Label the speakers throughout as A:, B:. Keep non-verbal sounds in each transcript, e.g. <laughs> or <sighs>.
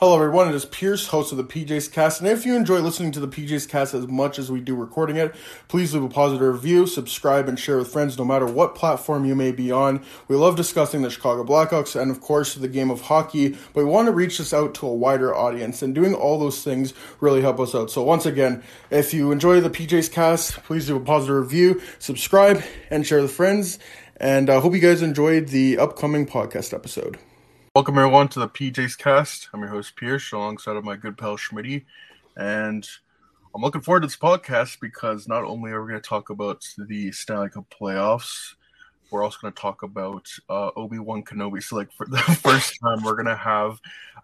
A: Hello, everyone. It is Pierce, host of the PJ's Cast. And if you enjoy listening to the PJ's Cast as much as we do recording it, please leave a positive review, subscribe, and share with friends no matter what platform you may be on. We love discussing the Chicago Blackhawks and, of course, the game of hockey, but we want to reach this out to a wider audience. And doing all those things really help us out. So, once again, if you enjoy the PJ's Cast, please leave a positive review, subscribe, and share with friends. And I uh, hope you guys enjoyed the upcoming podcast episode. Welcome everyone to the PJ's Cast. I'm your host Pierce, alongside of my good pal Schmitty, and I'm looking forward to this podcast because not only are we going to talk about the Stanley Cup playoffs, we're also going to talk about uh, Obi Wan Kenobi. So, like for the <laughs> first time, we're going to have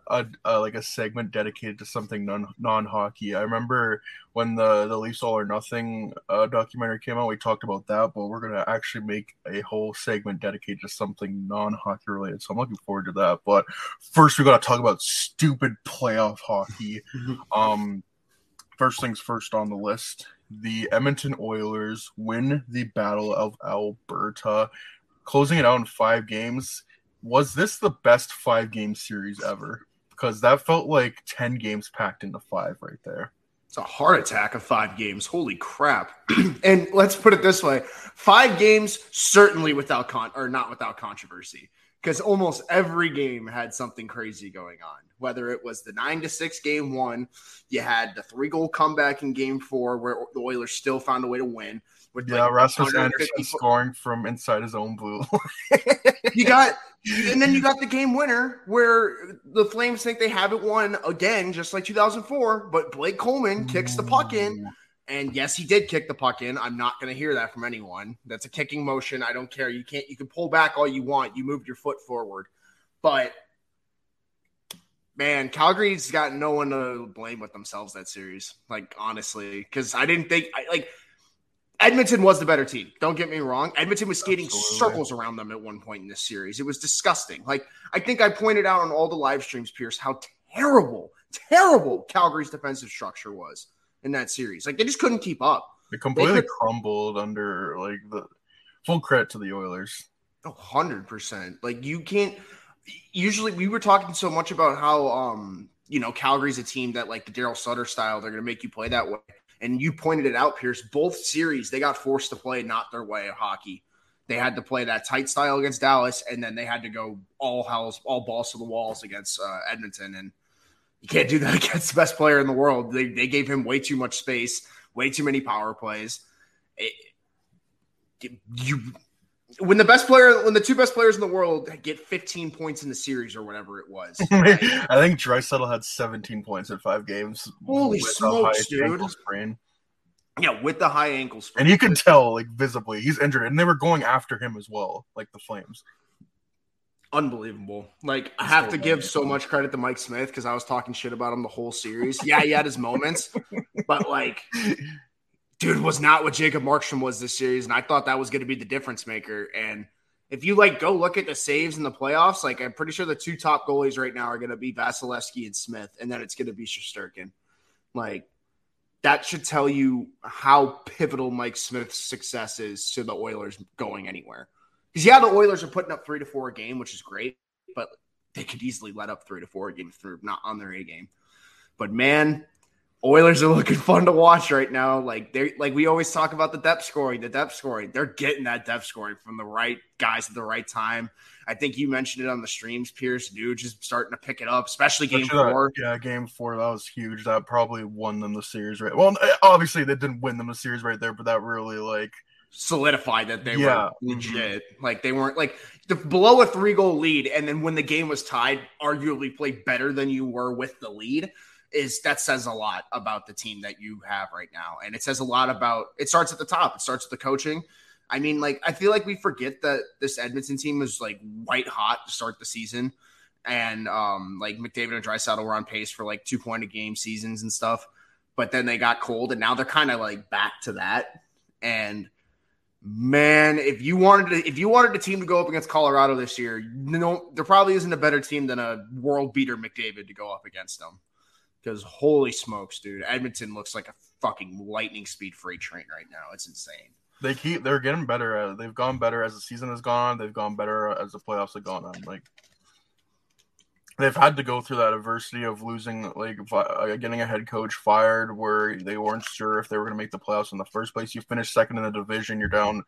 A: a, a, like a segment dedicated to something non non hockey. I remember when the the Leafs All or Nothing uh, documentary came out, we talked about that, but we're gonna actually make a whole segment dedicated to something non hockey related. So I'm looking forward to that. But first, we got to talk about stupid playoff hockey. <laughs> um, first things first on the list. The Edmonton Oilers win the Battle of Alberta, closing it out in five games. Was this the best five game series ever? Because that felt like 10 games packed into five right there.
B: It's a heart attack of five games. Holy crap. <clears throat> and let's put it this way five games, certainly without con or not without controversy, because almost every game had something crazy going on. Whether it was the nine to six game one, you had the three goal comeback in game four where the Oilers still found a way to win.
A: With yeah, like Rasmus Andersson scoring from inside his own blue. <laughs>
B: you got, and then you got the game winner where the Flames think they haven't won again, just like 2004. But Blake Coleman kicks the puck in, mm. and yes, he did kick the puck in. I'm not going to hear that from anyone. That's a kicking motion. I don't care. You can't. You can pull back all you want. You moved your foot forward, but man, Calgary's got no one to blame with themselves that series. Like honestly, because I didn't think I, like Edmonton was the better team. Don't get me wrong. Edmonton was skating Absolutely. circles around them at one point in this series. It was disgusting. Like I think I pointed out on all the live streams, Pierce, how terrible, terrible Calgary's defensive structure was in that series. Like they just couldn't keep up.
A: It completely could, crumbled under like the full credit to the Oilers.
B: hundred percent. Like you can't. Usually, we were talking so much about how um you know Calgary's a team that like the Daryl Sutter style. They're going to make you play that way and you pointed it out, Pierce. Both series they got forced to play not their way of hockey. They had to play that tight style against Dallas, and then they had to go all house, all balls to the walls against uh, Edmonton. And you can't do that <laughs> against the best player in the world. They they gave him way too much space, way too many power plays. It, you when the best player, when the two best players in the world get 15 points in the series or whatever it was. <laughs>
A: I think Draisaitl had 17 points in five games.
B: Holy smokes, dude! Sprain. Yeah, with the high ankle sprain,
A: and you can tell like visibly he's injured, and they were going after him as well, like the Flames.
B: Unbelievable! Like I have to give so much credit to Mike Smith because I was talking shit about him the whole series. Yeah, he had his moments, but like <laughs> dude was not what Jacob Markstrom was this series, and I thought that was going to be the difference maker. And if you like go look at the saves in the playoffs, like I'm pretty sure the two top goalies right now are going to be Vasilevskiy and Smith, and then it's going to be Shesterkin. Like that should tell you how pivotal Mike Smith's success is to the Oilers going anywhere. Because yeah, the Oilers are putting up three to four a game, which is great, but they could easily let up three to four a game if they're not on their A game. But man, Oilers are looking fun to watch right now. Like they like we always talk about the depth scoring, the depth scoring. They're getting that depth scoring from the right guys at the right time. I think you mentioned it on the streams. Pierce Nuge is starting to pick it up, especially game
A: Especially that-
B: four.
A: yeah, game four. That was huge. That probably won them the series, right? Well, eh, obviously they didn't win them the series right there, but that really like
B: solidified that they
A: Yeah.
B: were legit. Like they weren't like the, below a three goal lead, and then when the game was tied, arguably played better than you were with the lead. Is that says a lot about the team that you have right now, and it says a lot about. It starts at the top. It starts with the coaching. I mean, like I feel like we forget that this Edmonton team was like white hot to start the season, and um like McDavid and Draisaitl were on pace for like two point a game seasons and stuff. But then they got cold, and now they're kind of like back to that. And man, if you wanted to, if you wanted a team to go up against Colorado this year, no, there probably isn't a better team than a world beater McDavid to go up against them. Because holy smokes, dude, Edmonton looks like a fucking lightning speed freight train right now. It's insane.
A: they keep they're getting better. They've gone better as the season has gone on. They've gone better as the playoffs have gone on. Like they've had to go through that adversity of losing, like uh, getting a head coach fired, where they weren't sure if they were going to make the playoffs in the first place. You finished second in the division. You're down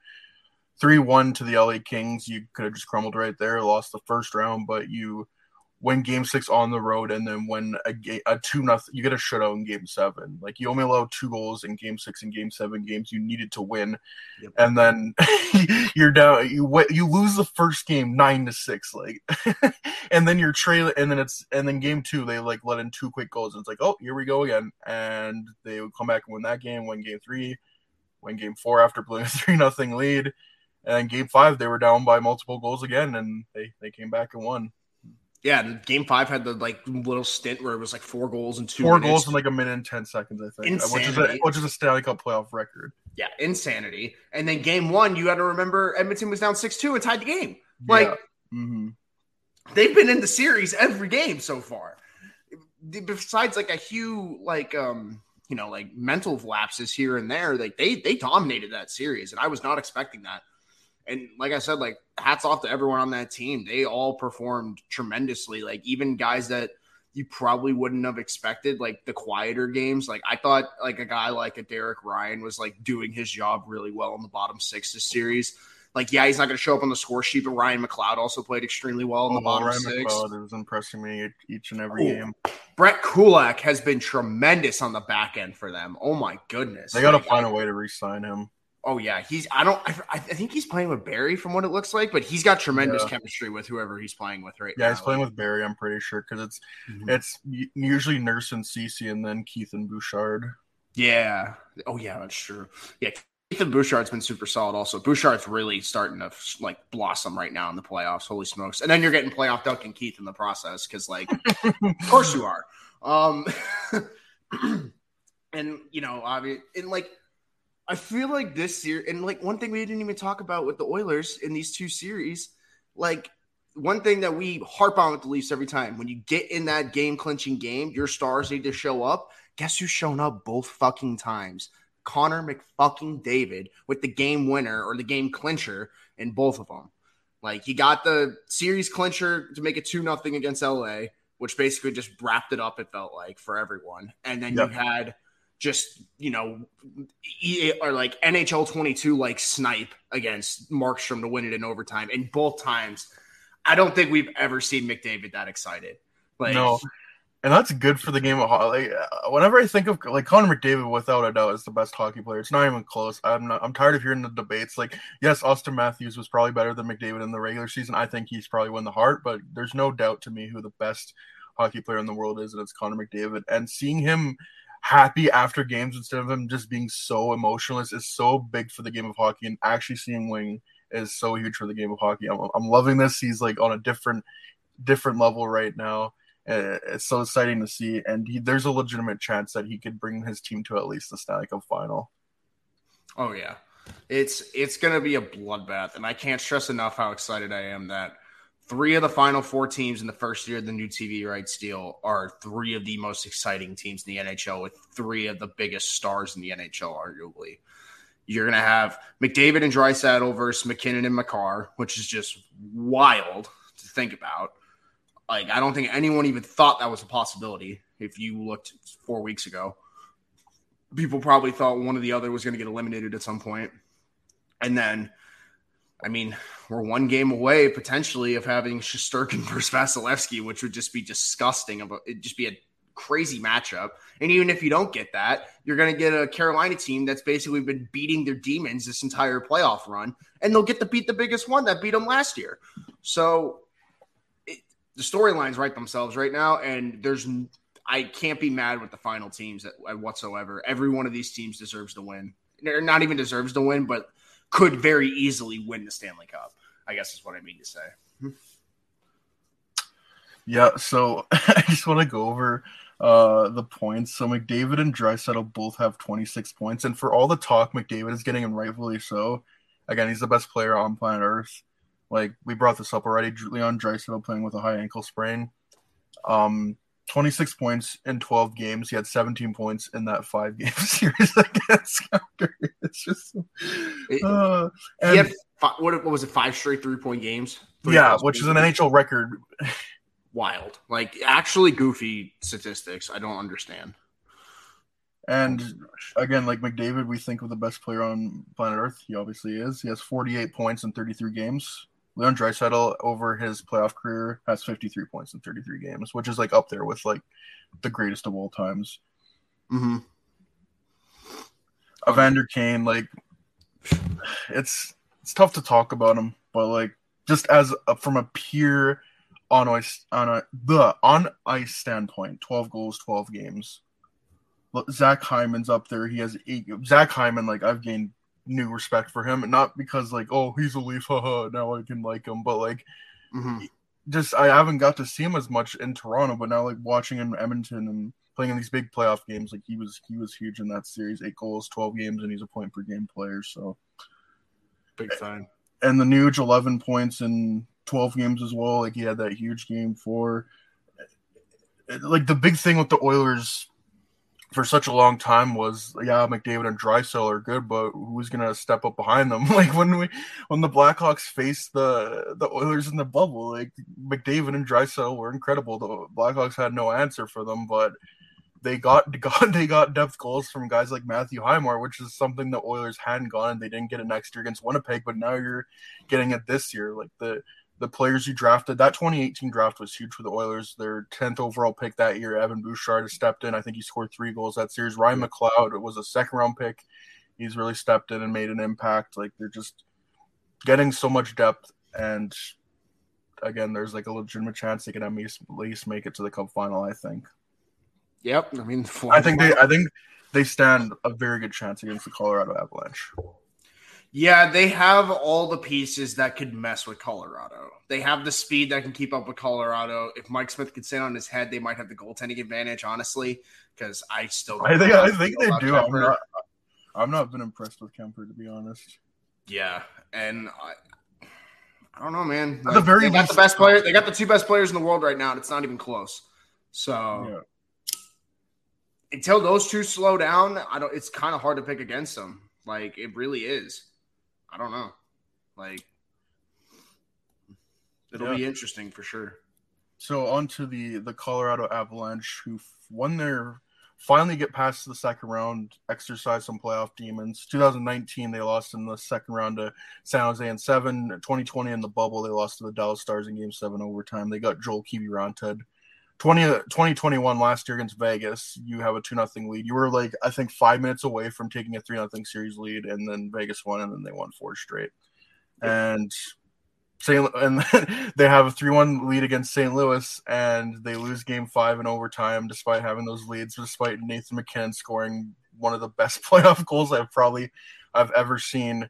A: three one to the LA Kings. You could have just crumbled right there, lost the first round, but you win game six on the road and then win a, ga- a two nothing you get a shutout in game seven. Like you only allowed two goals in game six and game seven games. You needed to win.
B: Yep.
A: and then <laughs> you're down you you lose the first game nine to six like <laughs> and then you're trailing and then it's and then game two they like let in two quick goals. And it's like oh here we go again. And they would come back and win that game win game three win game four after blowing a <laughs> three nothing lead. And game five they were down by multiple goals again and they they came back and won
B: Yeah, game five had the like little stint where it was like four goals and two
A: four
B: minutes.
A: goals in like a minute and ten seconds, I think, which is a,
B: Insanity.
A: which is a Stanley Cup playoff record.
B: yeah, insanity. And then game one, you got to remember Edmonton was down six two and tied the game. Like
A: hmm
B: they've been in the series every game so far. Besides like a few like um you know like mental lapses here and there, like they they dominated that series, and I was not expecting that. And like I said, like hats off to everyone on that team. They all performed tremendously. Like even guys that you probably wouldn't have expected, like the quieter games. Like I thought, like a guy like a Derek Ryan was like doing his job really well in the bottom six this series. Like, yeah, he's not going to show up on the score sheet, but Ryan McLeod also played extremely well in the oh, bottom
A: Oh, Ryan
B: six.
A: McLeod is impressing me each- and every
B: Ooh.
A: game.
B: Brett Kulak has been tremendous on the back end for them. Oh my goodness!
A: They got to
B: Like,
A: find a way to re-sign him.
B: Oh yeah, he's. I don't. I, I think he's playing with Barrie from what it looks like, but he's got tremendous
A: Yeah.
B: chemistry with whoever he's playing with right now.
A: Yeah, he's playing with Barrie. I'm pretty sure because it's
B: Mhm.
A: it's usually Nurse and Ceci and then Keith and Bouchard.
B: Yeah. Oh yeah, that's true. Yeah. Evan Bouchard's been super solid. Also, Bouchard's really starting to like blossom right now in the playoffs. Holy smokes! And then you're getting playoff Duncan Keith in the process because, like, <laughs> of course you are. Um, <clears throat> and you know, obvious and like, I feel like this year, and like one thing we didn't even talk about with the Oilers in these two series, like one thing that we harp on with the Leafs every time when you get in that game clinching game, your stars need to show up. Guess who's shown up both fucking times? Connor McFucking David with the game winner or the game clincher in both of them. Like he got the series clincher to make it two nothing against LA, which basically just wrapped it up. It felt like for everyone, and then
A: Yep.
B: you had just you know or like NHL 22 like snipe against Markstrom to win it in overtime, and both times I don't think we've ever seen McDavid that excited. Like
A: no, and that's good for the game of hockey. Like, uh, whenever I think of like Connor McDavid, without a doubt, is the best hockey player. It's not even close. I'm not. I'm tired of hearing the debates. Like, yes, Auston Matthews was probably better than McDavid in the regular season. I think he's probably won the Hart, but there's no doubt to me who the best hockey player in the world is, and it's Connor McDavid. And seeing him happy after games instead of him just being so emotionless is so big for the game of hockey. And actually seeing Wing is so huge for the game of hockey. I'm, I'm loving this. He's like on a different different level right now. Uh, It's so exciting to see, and he, there's a legitimate chance that he could bring his team to at least the Stanley Cup final.
B: Oh yeah. It's it's gonna be a bloodbath, and I can't stress enough how excited I am that three of the final four teams in the first year of the new TV rights deal are three of the most exciting teams in the NHL with three of the biggest stars in the NHL, arguably. You're gonna have McDavid and Draisaitl versus MacKinnon and Makar, which is just wild to think about. Like, I don't think anyone even thought that was a possibility if you looked four weeks ago. people probably thought one or the other was going to get eliminated at some point. And then, I mean, we're one game away potentially of having Shesterkin <laughs> versus Vasilevsky, which would just be disgusting. It'd just be a crazy matchup. And even if you don't get that, you're going to get a Carolina team that's basically been beating their demons this entire playoff run, and they'll get to beat the biggest one that beat them last year. So it, the storylines write themselves right now, and there's I can't be mad with the final teams at, at whatsoever. Every one of these teams deserves to win. Not even deserves to win, but could very easily win the Stanley Cup. I guess is what I mean to say.
A: Yeah, so <laughs> I just want to go over uh the points. So McDavid and Draisaitl both have 26 points, and for all the talk McDavid is getting, and rightfully so. Again, he's the best player on planet Earth. Like we brought this up already. Leon Draisaitl playing with a high ankle sprain. Um, 26 points in 12 games. He had 17 points in that five game <laughs> series against <laughs> Calgary. It's just, uh,
B: he had fi- what, what was it? Five straight three point games. Three
A: yeah, which is an? NHL record.
B: wild, like actually goofy statistics. I don't understand.
A: And again, like McDavid, we think of the best player on planet Earth. He obviously is. He has 48 points in 33 games. Leon Draisaitl over his playoff career has 53 points in 33 games, which is like up there with like the greatest of all times.
B: Mm-hmm.
A: Evander Kane, like it's it's tough to talk about him, but like just as a, from a pure on ice on a the on ice standpoint, 12 goals, 12 games. Zach Hyman's up there. He has eight. Zach Hyman, like I've gained new respect for him, and not because like oh he's a Leaf, <laughs> haha, now I can like him, but like
B: Mm-hmm.
A: just I haven't got to see him as much in Toronto, but now like watching him in Edmonton and playing in these big playoff games, like he was he was huge in that series. Eight goals, twelve games, and he's a point per game player. So
B: Big time.
A: and the Nuge eleven points in twelve games as well. Like he had that huge game for like the big thing with the Oilers for such a long time was yeah McDavid and Draisaitl are good, but who's gonna step up behind them? <laughs> Like when we when the Blackhawks faced the the Oilers in the bubble, like McDavid and Draisaitl were incredible. The Blackhawks had no answer for them, but they got, <laughs> got they got depth goals from guys like Matthew Highmore, which is something the Oilers hadn't gotten. They didn't get it next year against Winnipeg, but now you're getting it this year. Like the the players you drafted, that 2018 draft was huge for the Oilers. Their 10th overall pick that year, Evan Bouchard, has stepped in. I think he scored three goals that series. Ryan McLeod was a second round pick. He's really stepped in and made an impact. Like they're just getting so much depth. And again, there's like a legitimate chance they can at least, at least make it to the Cup final. I think.
B: Yep. I mean, <laughs>
A: I think they. I think they stand a very good chance against the Colorado Avalanche.
B: Yeah, they have all the pieces that could mess with Colorado. They have the speed that can keep up with Colorado. If Mike Smith could stand on his head, they might have the goaltending advantage, honestly, because I still
A: I think. I think they do. I'm not. I'm not been impressed with Kuemper to be honest.
B: Yeah, and I, I don't know, man.
A: At the very
B: they got the best player. They got the two best players in the world right now, and it's not even close. So
A: Yeah.
B: until those two slow down, I don't. It's kind of hard to pick against them. Like it really is. I don't know. Like it'll
A: Yeah.
B: be interesting for sure.
A: So on to the the Colorado Avalanche, who won their finally get past the second round, exercise some playoff demons. 2019 they lost in the second round to San Jose in seven. 2020 in the bubble they lost to the Dallas Stars in Game Seven overtime. They got Joel Kiviranta. 20, 2021 last year against Vegas, you have a two nothing lead. You were like I think five minutes away from taking a three nothing series lead, and then Vegas won, and then they won four straight. And St. and <laughs> they have a three-one lead against St. Louis, and they lose Game Five in overtime, despite having those leads. Despite Nathan MacKinnon scoring one of the best <laughs> playoff goals I've probably I've ever seen.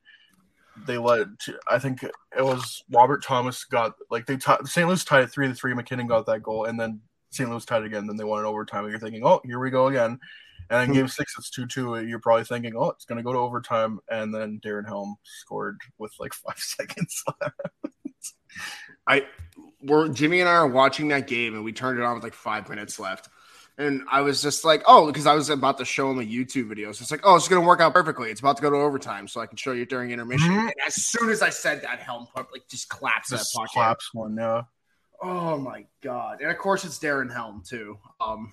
A: They let I think it was Robert Thomas got like they t- St. Louis tied it three to three. MacKinnon got that goal, and then St. Louis tied again. Then they won in overtime. And you're thinking, oh, here we go again. And then game six, it's 2 2. You're probably thinking, oh, it's going to go to overtime. And then Darren Helm scored with like <laughs> five seconds left.
B: I we're Jimmy and I are watching that game and we turned it on with like five minutes left. And I was just like, oh, because I was about to show him a YouTube video. So it's like, oh, it's gonna work out perfectly. It's about to go to overtime, so I can show you during intermission.
A: Mhm.
B: And as soon as I said that, Helm like just claps
A: Just
B: that puck. in.
A: claps one, yeah.
B: Oh my god! And of course, it's Darren Helm too. Um,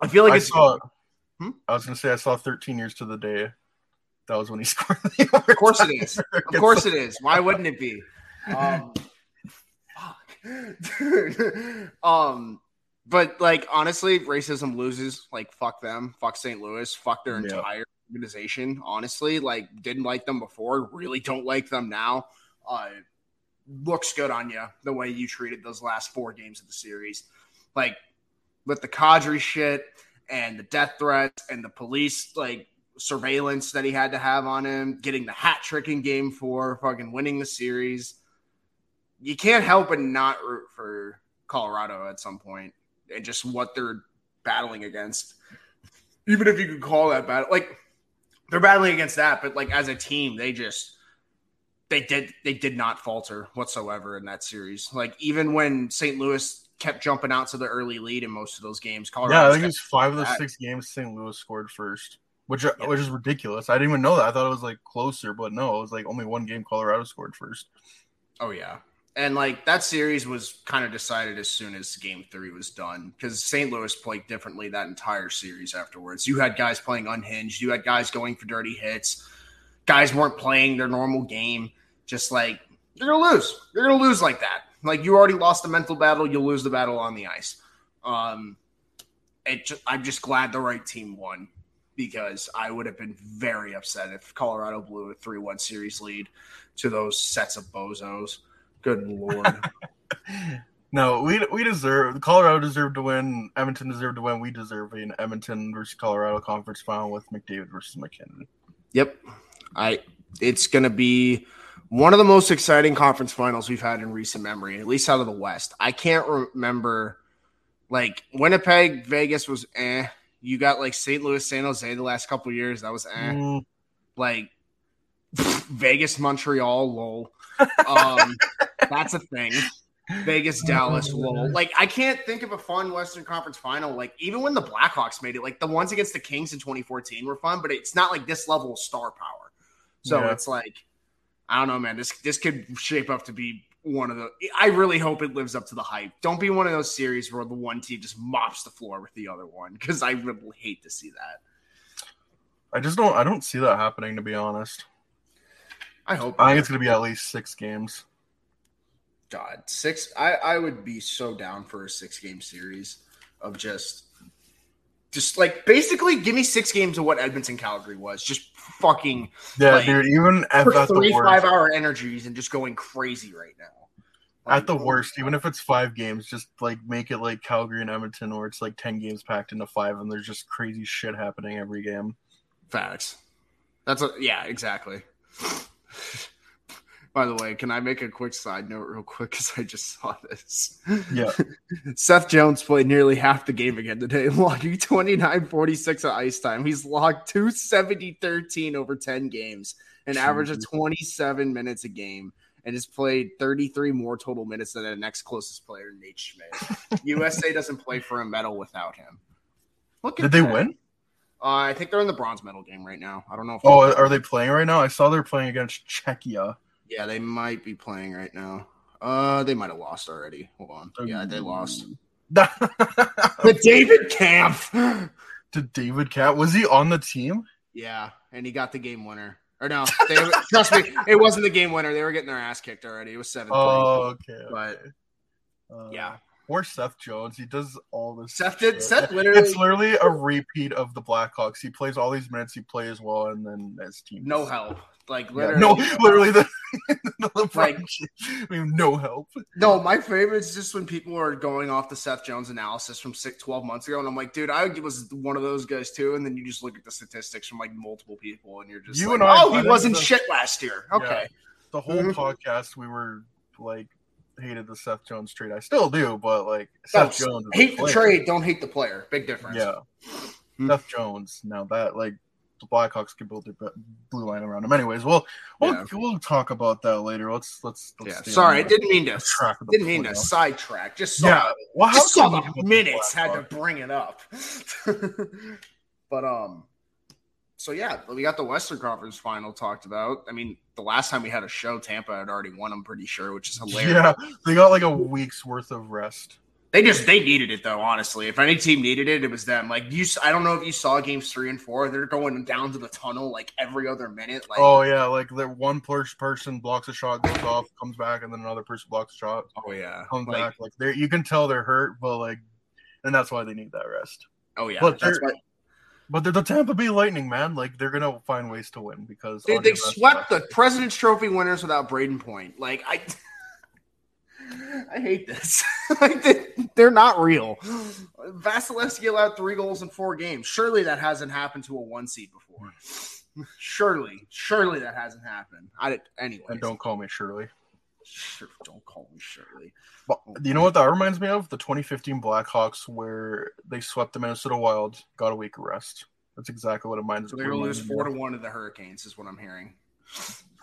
B: I feel like
A: I
B: it's
A: saw I was gonna say I saw 13 years to the day. That was when he <laughs> scored. The
B: Of course it is. <laughs> Of course it is. Why wouldn't it be? Um, fuck. <laughs> um, but like honestly, racism loses. Like fuck them. Fuck St. Louis. Fuck their
A: Yeah.
B: entire organization. Honestly, like didn't like them before. Really don't like them now. Uh, looks good on you the way you treated those last four games of the series. Like with the Kadri shit and the death threats and the police like surveillance that he had to have on him, getting the hat trick in game four, fucking winning the series. You can't help but not root for Colorado at some point and just what they're battling against. Even if you could call that battle, like they're battling against that, but like as a team, they just they did they did not falter whatsoever in that series. Like even when St. Louis kept jumping out to the early lead in most of those games, Colorado.
A: Yeah, I think it was five of the six games St. Louis scored first, which
B: Yeah.
A: which is ridiculous. I didn't even know that. I thought it was like closer, but no, it was like only one game Colorado scored first.
B: Oh yeah. And like that series was kind of decided as soon as game three was done because St. Louis played differently that entire series afterwards. You had guys playing unhinged, you had guys going for dirty hits, guys weren't playing their normal game. Just like you're gonna lose. You're gonna lose like that. Like you already lost the mental battle, you'll lose the battle on the ice. Um it just, I'm just glad the right team won because I would have been very upset if Colorado blew a 3 1 series lead to those sets of bozos. Good lord. <laughs>
A: No, we we deserve Colorado deserved to win. Edmonton deserved to win. We deserve an Edmonton versus Colorado conference final with McDavid versus MacKinnon.
B: yep. I it's gonna be one of the most exciting conference finals we've had in recent memory, at least out of the West. I can't remember like Winnipeg, Vegas was eh. You got like St. Louis, San Jose the last couple of years. That was eh.
A: Mm,
B: Like <laughs> Vegas, Montreal, lol. Um, <laughs> that's a thing. Vegas, Dallas, lol. Like I can't think of a fun Western Conference final. Like even when the Blackhawks made it, like the ones against the Kings in 2014 were fun, but it's not like this level of star power. So
A: Yeah.
B: it's like I don't know, man. This this could shape up to be one of the. I really hope it lives up to the hype. Don't be one of those series where the one team just mops the floor with the other one because I would hate to see that.
A: I just don't. I don't see that happening. To be honest,
B: I hope.
A: I think it's gonna be at least six games.
B: God, six. I I would be so down for a six game series of just, just like basically give me six games of what Edmonton Calgary was, just fucking
A: Yeah,
B: Like,
A: dude. Even at,
B: for
A: at the
B: three five hour energies and just going crazy right now.
A: at the
B: oh
A: worst, even if it's five games, just like make it like Calgary and Edmonton, or it's like ten games packed into five, and there's just crazy shit happening every game.
B: facts. That's a yeah, exactly. <laughs> By the way, can I make a quick side note real quick <laughs> because I just saw this.
A: Yeah, <laughs>
B: Seth Jones played nearly half the game again today, <laughs> logging 29 46 at ice time. He's logged 270 13 over 10 games, an average of 27 minutes a game, and has played 33 more total minutes than the next closest player, Nate Schmidt. USA doesn't play for a medal without him. Look at
A: did they
B: that.
A: win?
B: Uh, I think they're in the bronze medal game right now. I don't know if
A: Oh, are they playing right now? I saw they're playing against Czechia.
B: Yeah, they might be playing right now. Uh, they might have lost already. Hold on. Yeah, they lost. <laughs> The David Camp.
A: Did David Cat was he on the team?
B: Yeah, and he got the game winner. Or no, they, <laughs> trust me, it wasn't the game winner. They were getting their ass kicked already. It was seven.
A: Oh, okay.
B: But-
A: okay. Uh,
B: yeah,
A: Poor Seth Jones. He does all this.
B: Seth did.
A: shit.
B: Seth literally
A: It's literally a repeat of the Blackhawks. He plays all these minutes. He plays well, and then his team
B: no help. Like
A: Yeah,
B: literally,
A: no, <laughs> literally the, <laughs> the LeBron
B: Like- <laughs>
A: I mean, no help.
B: No, my favorite is just when people are going off the Seth Jones analysis from six, 12 months ago. And I'm like, dude, I was one of those guys too. And then you just look at the statistics from like multiple people and you're just
A: You
B: like,
A: and I-
B: oh, he wasn't
A: the-
B: shit last year. Okay.
A: The whole
B: Mhm.
A: podcast, we were like hated the Seth Jones trade. I still do, but like
B: No,
A: Seth Jones,
B: hate the trade, don't hate the player. Big difference.
A: Yeah,
B: Hmm.
A: Seth Jones. Now that like the Blackhawks can build their blue line around him. Anyways, we'll we'll,
B: Yeah.
A: we'll talk about that later. Let's let's. let's
B: Yeah. Sorry, I didn't mean to. Didn't mean to sidetrack. Just saw,
A: Yeah. Well, how
B: just saw the minutes. Had to bring it up. <laughs> but um, so yeah, we got the Western Conference Final talked about. I mean, the last time we had a show, Tampa had already won. I'm pretty sure, which is hilarious.
A: Yeah, they got like a week's worth of rest.
B: They just they needed it though. Honestly, if any team needed it, it was them. Like you, I don't know if you saw games three and four. They're going down to the tunnel like every other minute. Like
A: Oh yeah, like the one person blocks a shot, goes off, comes back, and then another person blocks a shot,
B: oh yeah,
A: comes
B: like,
A: back. Like they you can tell they're hurt, but like, and that's why they need that rest.
B: oh yeah.
A: But
B: That's
A: they're-
B: why
A: But they're the Tampa Bay Lightning, man. Like they're gonna find ways to win because
B: Dude, they swept the President's Trophy winners without Brayden Point. Like I, <laughs> I hate this. <laughs> like they, they're not real. Vasilevsky allowed three goals in four games. Surely that hasn't happened to a one seed before. Surely, surely that hasn't happened. I anyway.
A: And don't call me Shirley.
B: Sure, don't call me Shirley.
A: But you know what that reminds me of? The 2015 Blackhawks where they swept the Minnesota Wild, got a week of rest. That's exactly what it reminds
B: So
A: me
B: they're gonna lose four to one to the Hurricanes, is what I'm hearing.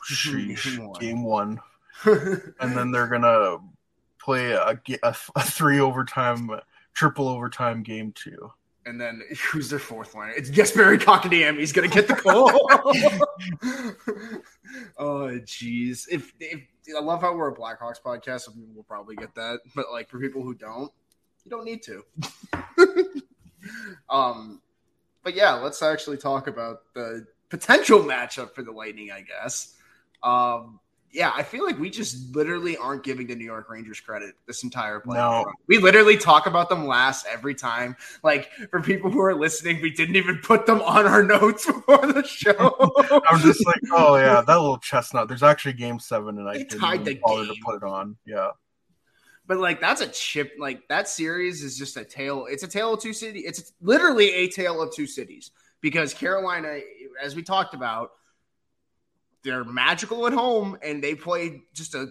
A: Sheesh, <laughs>
B: Game one.
A: And then they're gonna play a, a, a three overtime, triple overtime game two.
B: And then who's their fourth liner? It's Jesperi Kotkaniemi. He's gonna get the goal. <laughs> oh jeez. If, if I love how we're a Blackhawks podcast, some people will probably get that. But like for people who don't, you don't need to. <laughs> um but yeah, let's actually talk about the potential matchup for the Lightning, I guess. Um yeah, I feel like we just literally aren't giving the New York Rangers credit this entire playoff
A: No.
B: We literally talk about them last every time. Like for people who are listening, we didn't even put them on our <laughs> notes before the show. <laughs>
A: I'm just like, oh yeah, that little chestnut. There's actually game seven, and I
B: They tied the game.
A: to put it on. Yeah,
B: but like that's a chip. Like that series is just a tale. It's a tale of two cities. It's literally a tale of two cities because Carolina, as we talked about, they're magical at home and they play just a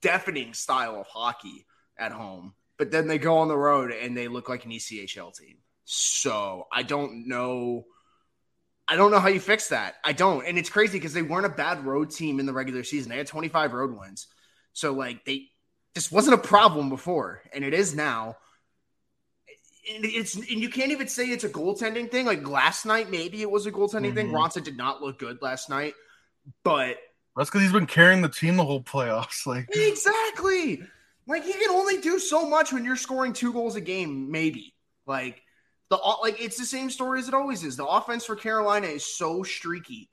B: deafening style of hockey at home. But then they go on the road and they look like an ECHL team. So I don't know. I don't know how you fix that. I don't. And it's crazy because they weren't a bad road team in the regular season. They had 25 road wins. So like they this wasn't a problem before, and it is now. And it's and you can't even say it's a goaltending thing. Like last night, maybe it was a goaltending thing.
A: Mhm.
B: Ronson did not look good last night, but
A: that's because he's been carrying the team the whole playoffs. <laughs> Like,
B: exactly, like he can only do so much when you're scoring two goals a game. Maybe like the like it's the same story as it always is. The offense for Carolina is so streaky,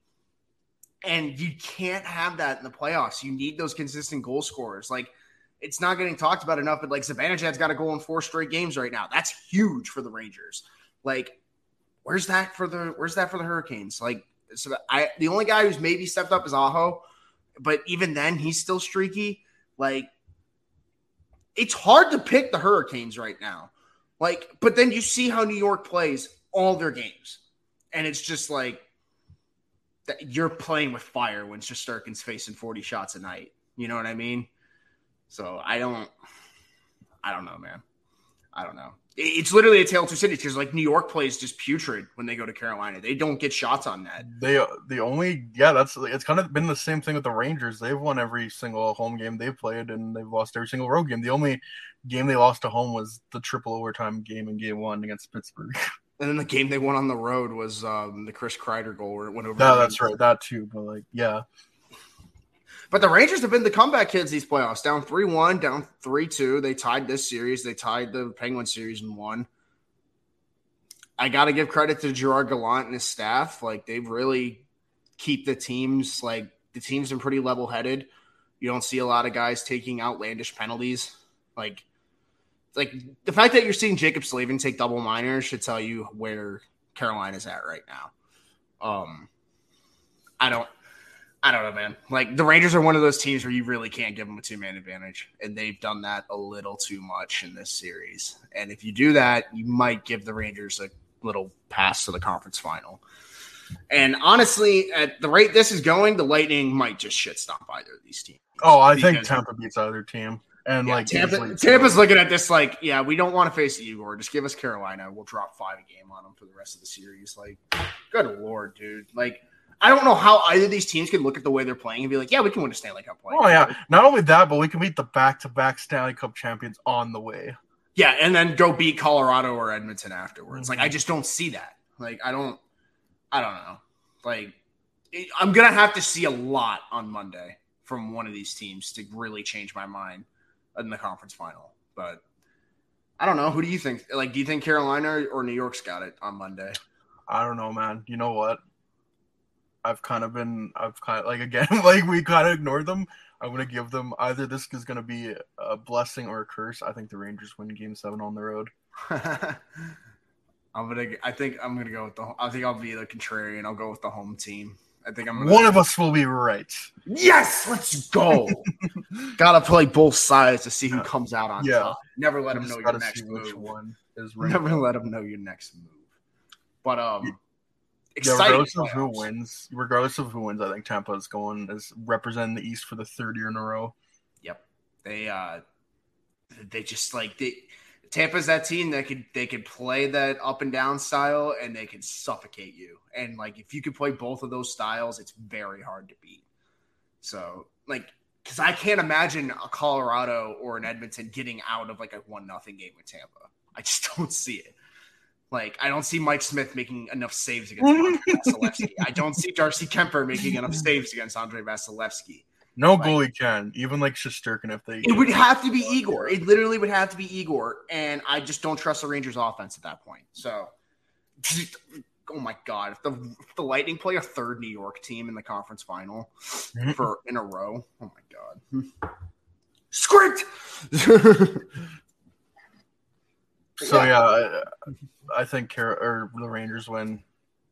B: and you can't have that in the playoffs. You need those consistent goal scorers. Like it's not getting talked about enough, but like Zibanejad's got to go in four straight games right now. That's huge for the Rangers. Like, where's that for the where's that for the Hurricanes? Like, so I the only guy who's maybe stepped up is Aho, but even then he's still streaky. Like, it's hard to pick the Hurricanes right now. Like, but then you see how New York plays all their games, and it's just like that you're playing with fire when Shesterkin's facing 40 shots a night. You know what I mean? So I don't, I don't know, man. I don't know. It's literally a tale of two cities because like New York plays just putrid when they go to Carolina. They don't get shots on net.
A: they the only yeah, that's it's kind of been the same thing with the Rangers. They've won every single home game they've played, and they've lost every single road game. The only game they lost at home was the triple overtime game in Game One against Pittsburgh. <laughs>
B: And then the game they won on the road was um, the Chris Kreider goal where it went over.
A: no, that's right, that too. But like, yeah,
B: But the Rangers have been the comeback kids these playoffs. Down 3 1, down 3 2. They tied this series. They tied the Penguin series and won. I got to give credit to Gerard Gallant and his staff. Like, they've really keep the teams, like, the team's been pretty level headed. You don't see a lot of guys taking outlandish penalties. Like, like the fact that you're seeing Jaccob Slavin take double minors should tell you where Carolina's at right now. Um, I don't, I don't know, man. Like the Rangers are one of those teams where you really can't give them a two man advantage, and they've done that a little too much in this series. And if you do that, you might give the Rangers a little pass to the conference final. And honestly, at the rate this is going, the Lightning might just shit stomp either of these teams.
A: Oh, I think Tampa beats either team, and
B: Yeah,
A: like
B: Tampa,
A: easily,
B: Tampa's looking at this like, yeah, we don't want to face Igor. Just give us Carolina. We'll drop five a game on them for the rest of the series. Like, good lord, dude. Like, I don't know how either of these teams could look at the way they're playing and be like, yeah, we can win a Stanley Cup play.
A: Oh yeah, not only that, but we can beat the back-to-back Stanley Cup champions on the way.
B: Yeah, and then go beat Colorado or Edmonton afterwards. Like,
A: Mhm.
B: I just don't see that. Like, I don't, I don't know. Like, it- I'm gonna have to see a lot on Monday from one of these teams to really change my mind in the conference final. But I don't know. Who do you think? Like, do you think Carolina or New York's got it on Monday?
A: I don't know, man. You know what? I've kind of been, I've kind of like again, <laughs> like we kind of ignored them. I'm gonna give them either this is gonna be a blessing or a curse. I think the Rangers win Game Seven on the road. <laughs>
B: I'm gonna. I think I'm gonna go with the. I think I'll be the contrarian. I'll go with the home team. I think I'm. Gonna,
A: One of us will be right.
B: Yes, let's go. <laughs> Gotta play both sides to see who comes out on
A: Yeah.
B: top. Never let them know your next move.
A: one is right.
B: Never let them know your next move. But um,
A: Yeah,
B: exciting.
A: regardless of who wins, regardless of who wins, I think Tampa is going is representing the East for the third year in a row.
B: Yep. They uh they just like they Tampa's that team that could they could play that up and down style and they can suffocate you. And like if you could play both of those styles, it's very hard to beat. So like because I can't imagine a Colorado or an Edmonton getting out of like a one nothing game with Tampa. I just <laughs> don't see it. Like I don't see Mike Smith making enough saves against Andre <laughs> Vasilevsky. I don't see Darcy Kuemper making enough saves against Andre Vasilevsky.
A: No
B: Right.
A: goalie can, even like Shesterkin if they.
B: It would have to be Igor. It literally would have to be Igor, and I just don't trust the Rangers' offense at that point. So, <laughs> oh my god, if the if the Lightning play a third New York team in the conference final
A: Mhm.
B: for in a row, oh my god, script. <laughs>
A: So yeah, I, I think Car- or the Rangers win,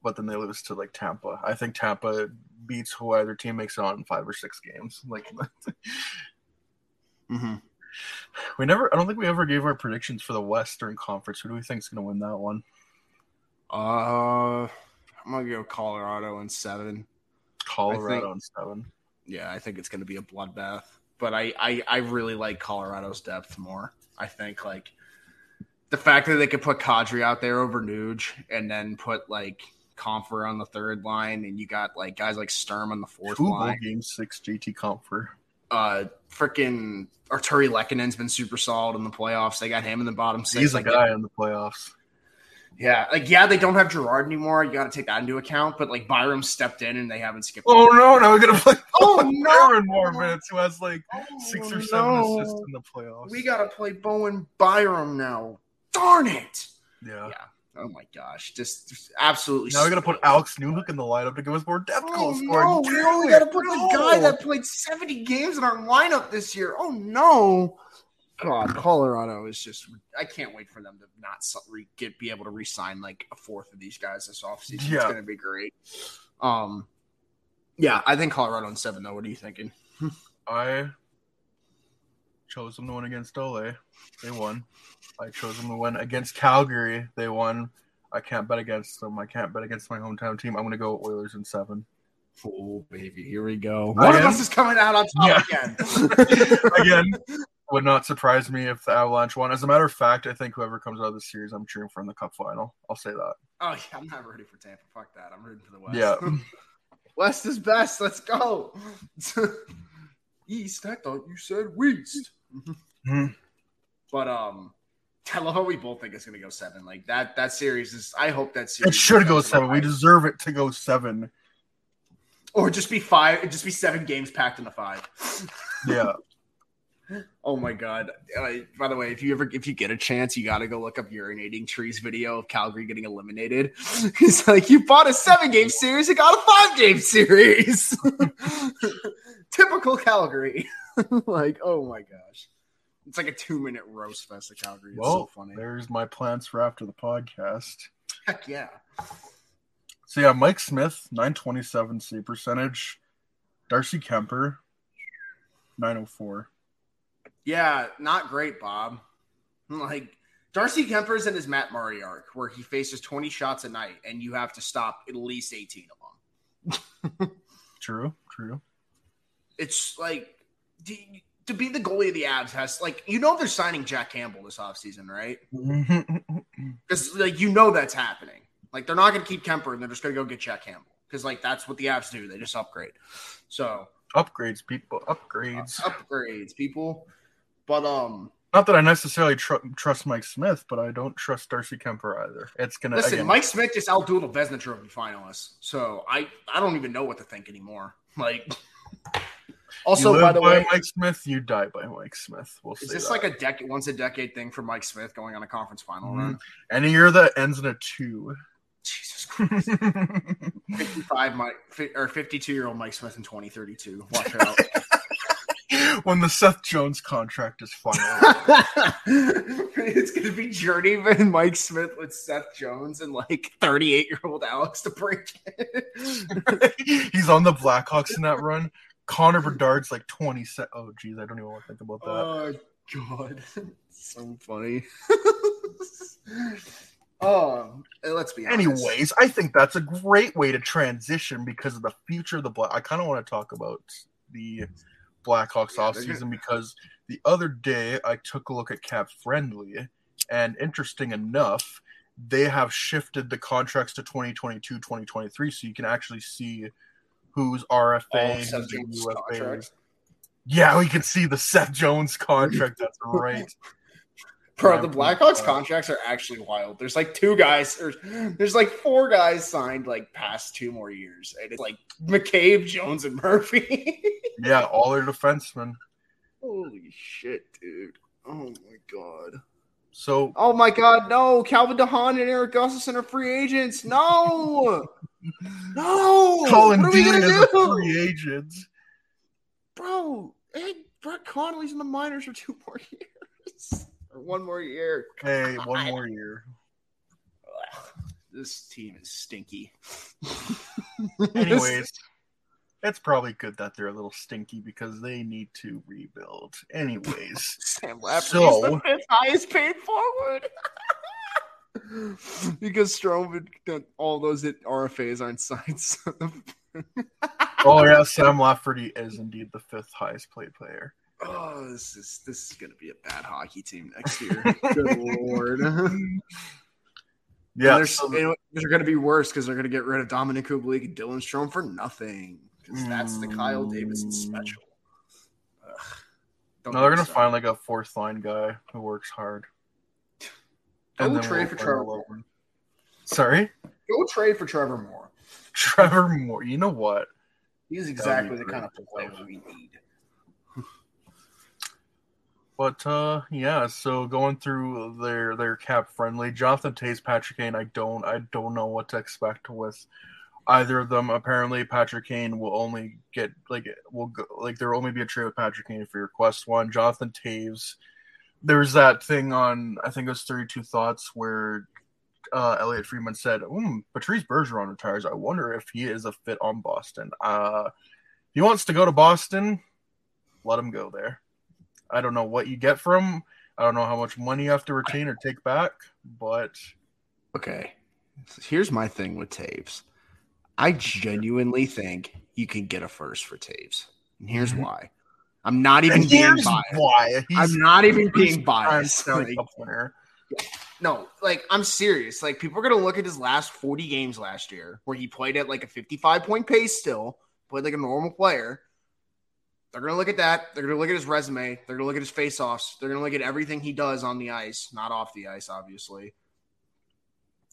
A: but then they lose to like Tampa. I think Tampa beats who either team makes it on in five or six games. <laughs> Like
B: mm-hmm.
A: we never, I don't think we ever gave our predictions for the Western Conference. Who do we think is going to win that one?
B: Uh, I'm gonna go Colorado in seven.
A: Colorado in seven.
B: Yeah, I think it's gonna be a bloodbath. But I, I, I really like Colorado's depth more. I think like the fact that they could put Kadri out there over Nuge and then put like Compher on the third line, and you got like guys like Sturm on the fourth
A: Two
B: line.
A: game six JT Compher.
B: Uh, freaking Artturi Lehkonen's been super solid in the playoffs. They got him in the bottom six.
A: He's a
B: Like,
A: guy in the playoffs.
B: Yeah, like yeah, they don't have Girard anymore. You got to take that into account. But like Byram stepped in, and they haven't skipped.
A: Oh no! Now we're gonna play.
B: Oh, no!
A: Byram more minutes. Who has like
B: Oh,
A: six or seven
B: no.
A: assists in the playoffs?
B: We gotta play Bowen Byram now. Darn it!
A: yeah.
B: Yeah. Oh my gosh, just, just absolutely.
A: Now we gotta put Alex Newhook in the lineup to give us more depth
B: Oh,
A: goal
B: no,
A: scoring.
B: we only gotta put
A: no.
B: the guy that played seventy games in our lineup this year. Oh no! God, Colorado is just. I can't wait for them to not su- re- get be able to re-sign like a fourth of these guys this offseason. It's gonna be great. Um, yeah, I think Colorado in seven though. What are you thinking? <laughs>
A: I chose them to win against Ole. They won. I chose them to win against Calgary. They won. I can't bet against them. I can't bet against my hometown team. I'm gonna go Oilers in seven.
B: Oh baby, here we go.
A: I
B: One of us is coming out on top
A: Yeah.
B: again. <laughs>
A: Again, would not surprise me if the Avalanche won. As a matter of fact, I think whoever comes out of the series, I'm cheering for in the Cup final. I'll say that.
B: Oh yeah, I'm not ready for Tampa. Fuck that. I'm rooting for the West.
A: Yeah. <laughs>
B: West is best. Let's go. <laughs> East. I thought you said West.
A: Mhm.
B: But um, I love how we both think it's gonna go seven. Like that. That series is. I hope that series
A: It should go seven. We deserve it to go seven.
B: or just be five. Just be seven games packed into five.
A: Yeah. <laughs>
B: Oh my god! Uh, by the way, if you ever if you get a chance, you got to go look up urinating trees video of Calgary getting eliminated. <laughs> it's like, you bought a seven game series, you got a five game series. <laughs> Typical Calgary. <laughs> like, oh my gosh, it's like a two minute roast fest of Calgary. It's
A: Well,
B: so funny.
A: there's my plans for after the podcast.
B: Heck yeah.
A: So yeah, Mike Smith, 927 save percentage. Darcy Kuemper, 904.
B: Yeah, not great, Bob. Like Darcy Kuemper's in his Matt Murray arc where he faces 20 shots a night and you have to stop at least 18 of them. <laughs>
A: True, true.
B: It's like do you- to be the goalie of the Avs has like you know they're signing Jack Campbell this offseason, right? <laughs> Because like you know that's happening. Like they're not gonna keep Kuemper and they're just gonna go get Jack Campbell. Because like that's what the Avs do. They just upgrade. So
A: upgrades, people, upgrades.
B: upgrades, people. But um
A: Not that I necessarily tr- trust Mike Smith, but I don't trust Darcy Kuemper either. It's gonna
B: Listen,
A: again,
B: Mike Smith just outdueled a Vezina Trophy finalist, so I I don't even know what to think anymore. <laughs> Like, Also,
A: you
B: by the
A: by
B: way,
A: Mike Smith, you die by Mike Smith. We'll
B: is
A: say
B: this
A: that.
B: like a decade, once a decade thing for Mike Smith going on a conference final
A: Mhm.
B: run?
A: any year that ends in a two?
B: Jesus Christ. 55 Mike or 52 year old Mike Smith in 2032. Watch out. <laughs>
A: when the Seth Jones contract is final. <laughs>
B: it's gonna be Journeyman Mike Smith with Seth Jones and like 38 year old Alex DeBrincat. <laughs>
A: He's on the Blackhawks in that run. Connor Bedard's like 20 se- Oh, geez, I don't even want to think about that.
B: oh god, <laughs> so funny. <laughs> oh, let's be honest.
A: Anyways, I think that's a great way to transition because of the future of the Black. I kind of want to talk about the Blackhawks
B: Yeah,
A: offseason because the other day I took a look at Cap Friendly, and interesting enough, they have shifted the contracts to 2022 2023 so you can actually see who's RFA, who's
B: Jones'
A: UFA.
B: contract.
A: Yeah, we can see the Seth Jones contract. That's right. <laughs>
B: Bro, the Blackhawks contracts are actually wild. There's like two guys, or there's like four guys signed like past two more years, and it's like McCabe, Jones, and Murphy. <laughs>
A: Yeah, all their defensemen.
B: Holy shit, dude! Oh my god!
A: So
B: Oh my god! No, Calvin de Haan and Erik Gustafsson are free agents. No, <laughs> no.
A: Colin
B: what
A: Dean
B: gonna
A: is a free agent.
B: bro? Hey, Brett Connolly's in the minors for two more <laughs> years, or one more year.
A: Hey, one more year.
B: This team is stinky. <laughs>
A: Anyways, it's probably good that they're a little stinky because they need to rebuild. Anyways, <laughs>
B: Sam Lafferty's
A: So-
B: the fifth highest paid forward. <laughs> because Stroman, all those RFAs aren't signed. So <laughs>
A: oh yeah, Sam Lafferty is indeed the fifth highest paid player.
B: oh, this is this is gonna be a bad hockey team next year. <laughs> Good lord.
A: Yeah,
B: they're,
A: so-
B: they're gonna be worse because they're gonna get rid of Dominik Kubalik and Dylan Strome for nothing. Because that's the Kyle Davidson
A: Mm.
B: special. Ugh.
A: No, they're gonna find like a fourth line guy who works hard. And
B: trade
A: we'll
B: for Trevor Moore.
A: Sorry,
B: Go trade for Trevor Moore.
A: Trevor Moore. You know what?
B: He's exactly the kind of player we need.
A: But uh yeah, so going through their their cap friendly, Jonathan Toews, Patrick Kane, I don't I don't know what to expect with either of them. Apparently Patrick Kane will only get like will go like there will only be a trade with Patrick Kane if you request one. Jonathan Toews, there's that thing on I think it was 32 Thoughts where uh, Elliotte Friedman said, hmm, Patrice Bergeron retires. I wonder if he is a fit on Boston. Uh, he wants to go to Boston. Let him go there. I don't know what you get from. I don't know how much money you have to retain or take back, but
B: Okay. Here's my thing with Toews. I genuinely think you can get a first for Toews. And here's
A: Mhm.
B: why. I'm not even being biased.
A: why.
B: I'm not even being biased. Like, no, like I'm serious. Like people are gonna look at his last 40 games last year, where he played at like a 55 point pace still, played like a normal player. They're gonna look at that. They're gonna look at his resume. They're gonna look at his face-offs. They're gonna look at everything he does on the ice, not off the ice, obviously.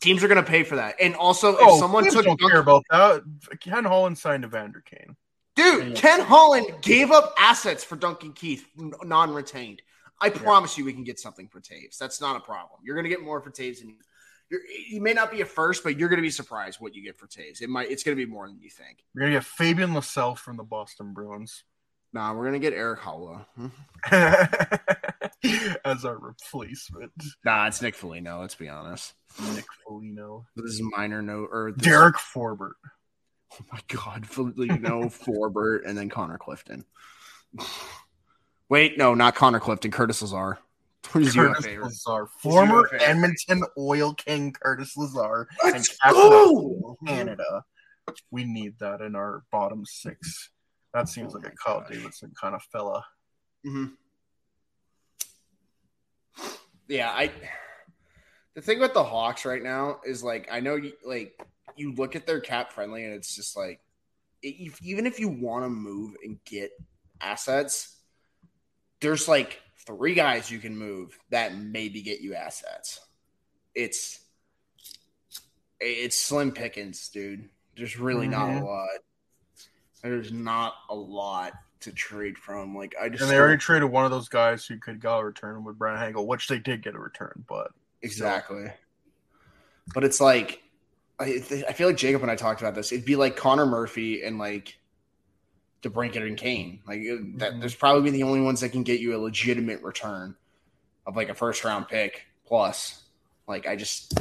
B: Teams are gonna pay for that. And also, if
A: Oh,
B: someone
A: teams
B: took
A: don't care about that. Ken Holland signed Evander Kane.
B: Dude, Ken Holland gave up assets for Duncan Keith, non-retained. I promise you, we can get something for Toews. That's not a problem. You're going to get more for Toews, and you may not be a first, but you're going to be surprised what you get for Toews. It might, it's going to be more than you think.
A: We're gonna get Fabian Lysell from the Boston Bruins
B: Nah, we're going to get Erik Haula. <laughs>
A: As our replacement.
B: Nah, it's Nick Foligno. Let's be honest.
A: Nick Foligno,
B: This is minor note or
A: Derek Forbort.
B: Oh my God, Foligno, <laughs> Forbort, and then Connor Clifton. Wait, no, not Connor Clifton. Curtis Lazar. Who's your
A: Curtis
B: favorite?
A: Lazar, former
B: your?
A: Edmonton Oil King Curtis Lazar,
B: Let's
A: and
B: go!
A: Canada. We need that in our bottom six. That seems
B: Oh
A: like a
B: my
A: Kyle
B: gosh.
A: Davidson kind of fella.
B: Mhm. Yeah, I. The thing with the Hawks right now is like I know you like you look at their cap friendly and it's just like if, even if you want to move and get assets, there's like three guys you can move that maybe get you assets. It's it's slim pickings, dude. There's really not a
A: Mhm.
B: lot. There's not a lot to trade from. Like I just
A: And they already traded one of those guys who could go return with Brent Hagel, which they did get a return, but
B: exactly. But it's like I, I feel like Jacob and I talked about this. It'd be like Connor Murphy and like DeBrincat and Kane. Like it- that, there's probably the only ones that can get you a legitimate return of like a first round pick plus. Like I just,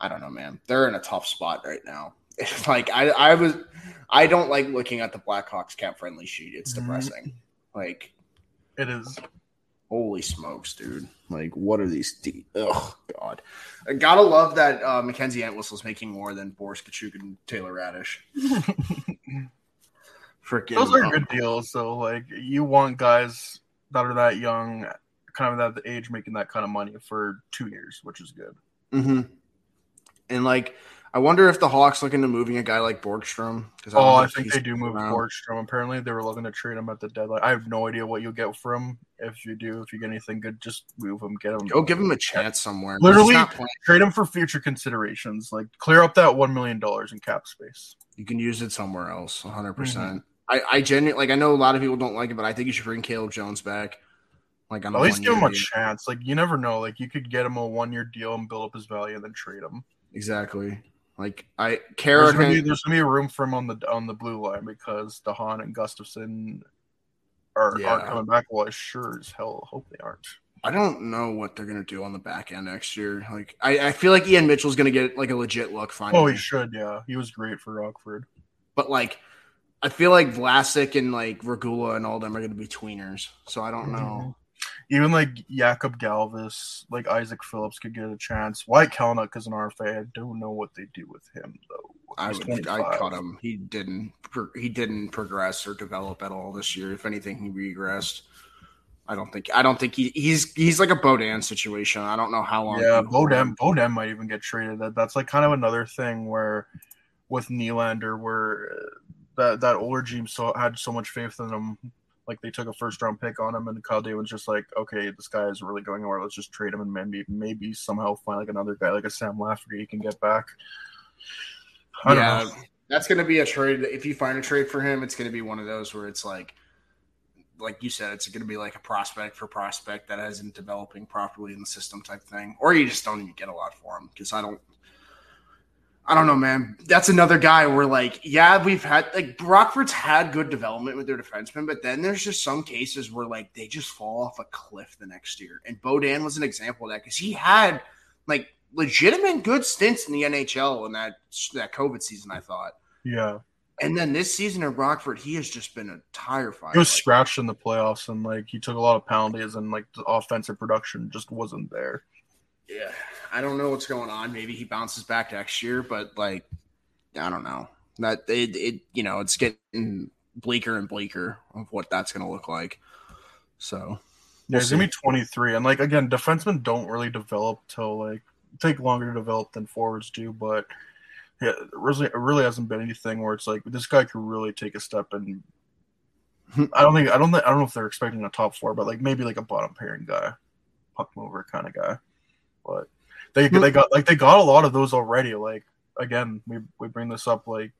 B: I don't know, man. They're in a tough spot right now. <laughs> like I, I was, I don't like looking at the Blackhawks cap friendly sheet. It's
A: Mhm.
B: depressing. Like
A: it is.
B: Holy smokes, dude! Like, what are these? De- oh God, I gotta love that uh, Mackenzie Entwistle's making more than Boris Katchouk and Taylor Raddysh. <laughs> Freaking,
A: Those are
B: um,
A: good deals. So, like, you want guys that are that young, kind of that age, making that kind of money for two years, which is good.
B: mhm. And like, I wonder if the Hawks looking to moving a guy like Borgstrom.
A: Oh, I think they do move Borgstrom. Apparently, they were looking to trade him at the deadline. I have no idea what you'll get for him. If you do, if you get anything good, just move him, get him.
B: Go give him a chance somewhere.
A: Literally-
B: He's not playing.
A: trade him for future considerations. Like clear up that one million dollars in cap space.
B: you can use it somewhere else. 100.
A: Mm-hmm.
B: percent I, I genuinely like. I know a lot of people don't like it, but I think you should bring Caleb Jones back. Like, on
A: At
B: a
A: least give him a
B: deal.
A: chance. Like you never know. Like you could get him a one year deal and build up his value, and then trade him.
B: Exactly. Like I
A: There's gonna, be, there's gonna be room for him on the on the blue line because de Haan and Gustafsson are
B: Yeah.
A: aren't coming back. Well, I sure as hell hope they aren't.
B: I don't know what they're gonna do on the back end next year. Like I, I feel like Ian Mitchell's gonna get like a legit look finally.
A: Oh, he should. Yeah, he was great for Rockford.
B: but like I feel like Vlasic and like Regula and all them are gonna be tweeners. So I don't mm-hmm. know.
A: Even like Jakub Galvas, like Isaak Phillips could get a chance. Wyatt Kalynuk is an RFA. I don't know what they do with him though.
B: I would I
A: 25.
B: cut him. He didn't he didn't progress or develop at all this year. If anything, he regressed. I don't think I don't think he, he's he's like a Beaudin situation. I don't know how long.
A: Yeah, Beaudin Beaudin might even get traded. That that's like kind of another thing where with Nylander, where uh, that that older team so had so much faith in him, like they took a first round pick on him, and Kyle David's just like, okay, this guy is really going nowhere. Let's just trade him and maybe maybe somehow find like another guy like a Sam Lafferty he can get back. I don't
B: yeah,
A: know.
B: that's going to be a trade. If you find a trade for him, it's going to be one of those where it's like, like you said, it's going to be like a prospect for prospect that isn't developing properly in the system type thing, or you just don't even get a lot for him because I don't. I don't know, man. That's another guy where, like, yeah, we've had like Rockford's had good development with their defensemen, but then there's just some cases where like they just fall off a cliff the next year. And Beaudin was an example of that because he had like legitimate good stints in the NHL in that that COVID season. I thought,
A: Yeah,
B: and then this season in Rockford, he has just been a tire fire.
A: he was
B: Like,
A: scratched in the playoffs, and like he took a lot of penalties, and like the offensive production just wasn't there.
B: Yeah, I don't know what's going on. Maybe he bounces back next year, but like, I don't know. That it, it you know, it's getting bleaker and bleaker of what that's going to look like. So
A: Yeah, he's gonna be 23, and like again, defensemen don't really develop till like take longer to develop than forwards do. But yeah, it really, it really hasn't been anything where it's like this guy could really take a step. And <laughs> I don't think I don't think, I don't know if they're expecting a top four, but like maybe like a bottom pairing guy, puck mover kind of guy. But they they got like they got a lot of those already. Like again, we we bring this up like.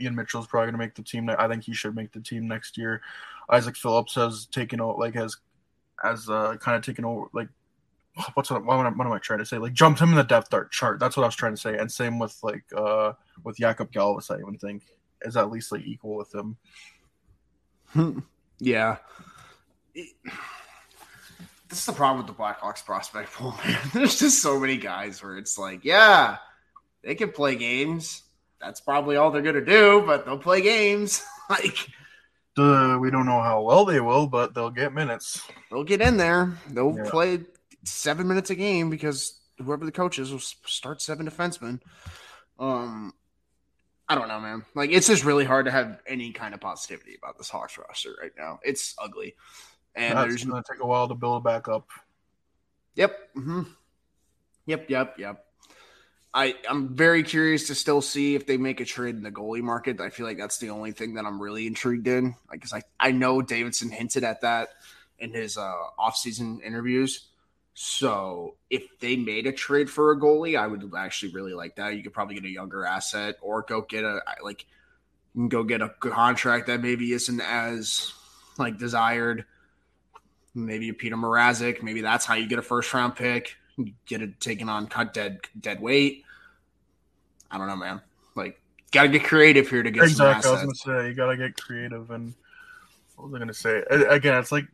A: Ian Mitchell's probably going to make the team. I think he should make the team next year. Isaak Phillips has taken out, like, has as uh, kind of taken over like what's what, what, am I, what am I trying to say? Like jumped him in the depth chart chart. That's what I was trying to say. And same with like uh with Jakub Galvas, I even think is at least like equal with him. <laughs>
B: yeah. This is the problem with the Blackhawks prospect pool, <laughs> man. There's just so many guys where it's like, yeah, they can play games. That's probably all they're gonna do, but they'll play games. <laughs> like
A: Uh, we don't know how well they will, but they'll get minutes.
B: they'll get in there. They'll
A: Yeah.
B: play seven minutes a game because whoever the coach is will start seven defensemen. Um, I don't know, man. Like it's just really hard to have any kind of positivity about this Hawks roster right now. It's ugly, and
A: That's
B: there's
A: gonna take a while to build it back up.
B: Yep. hmm Yep. Yep. Yep. I I'm very curious to still see if they make a trade in the goalie market. I feel like that's the only thing that I'm really intrigued in. Because I I know Davidson hinted at that in his uh offseason interviews. So if they made a trade for a goalie, I would actually really like that. You could probably get a younger asset or go get a like you can go get a contract that maybe isn't as like desired. Maybe a Petr Mrazek. Maybe that's how you get a first round pick. You get it taken on cut dead dead weight. I don't know, man. Like, gotta get creative here to get
A: exactly. I was gonna say you gotta get creative, and what was I gonna say? Again, it's like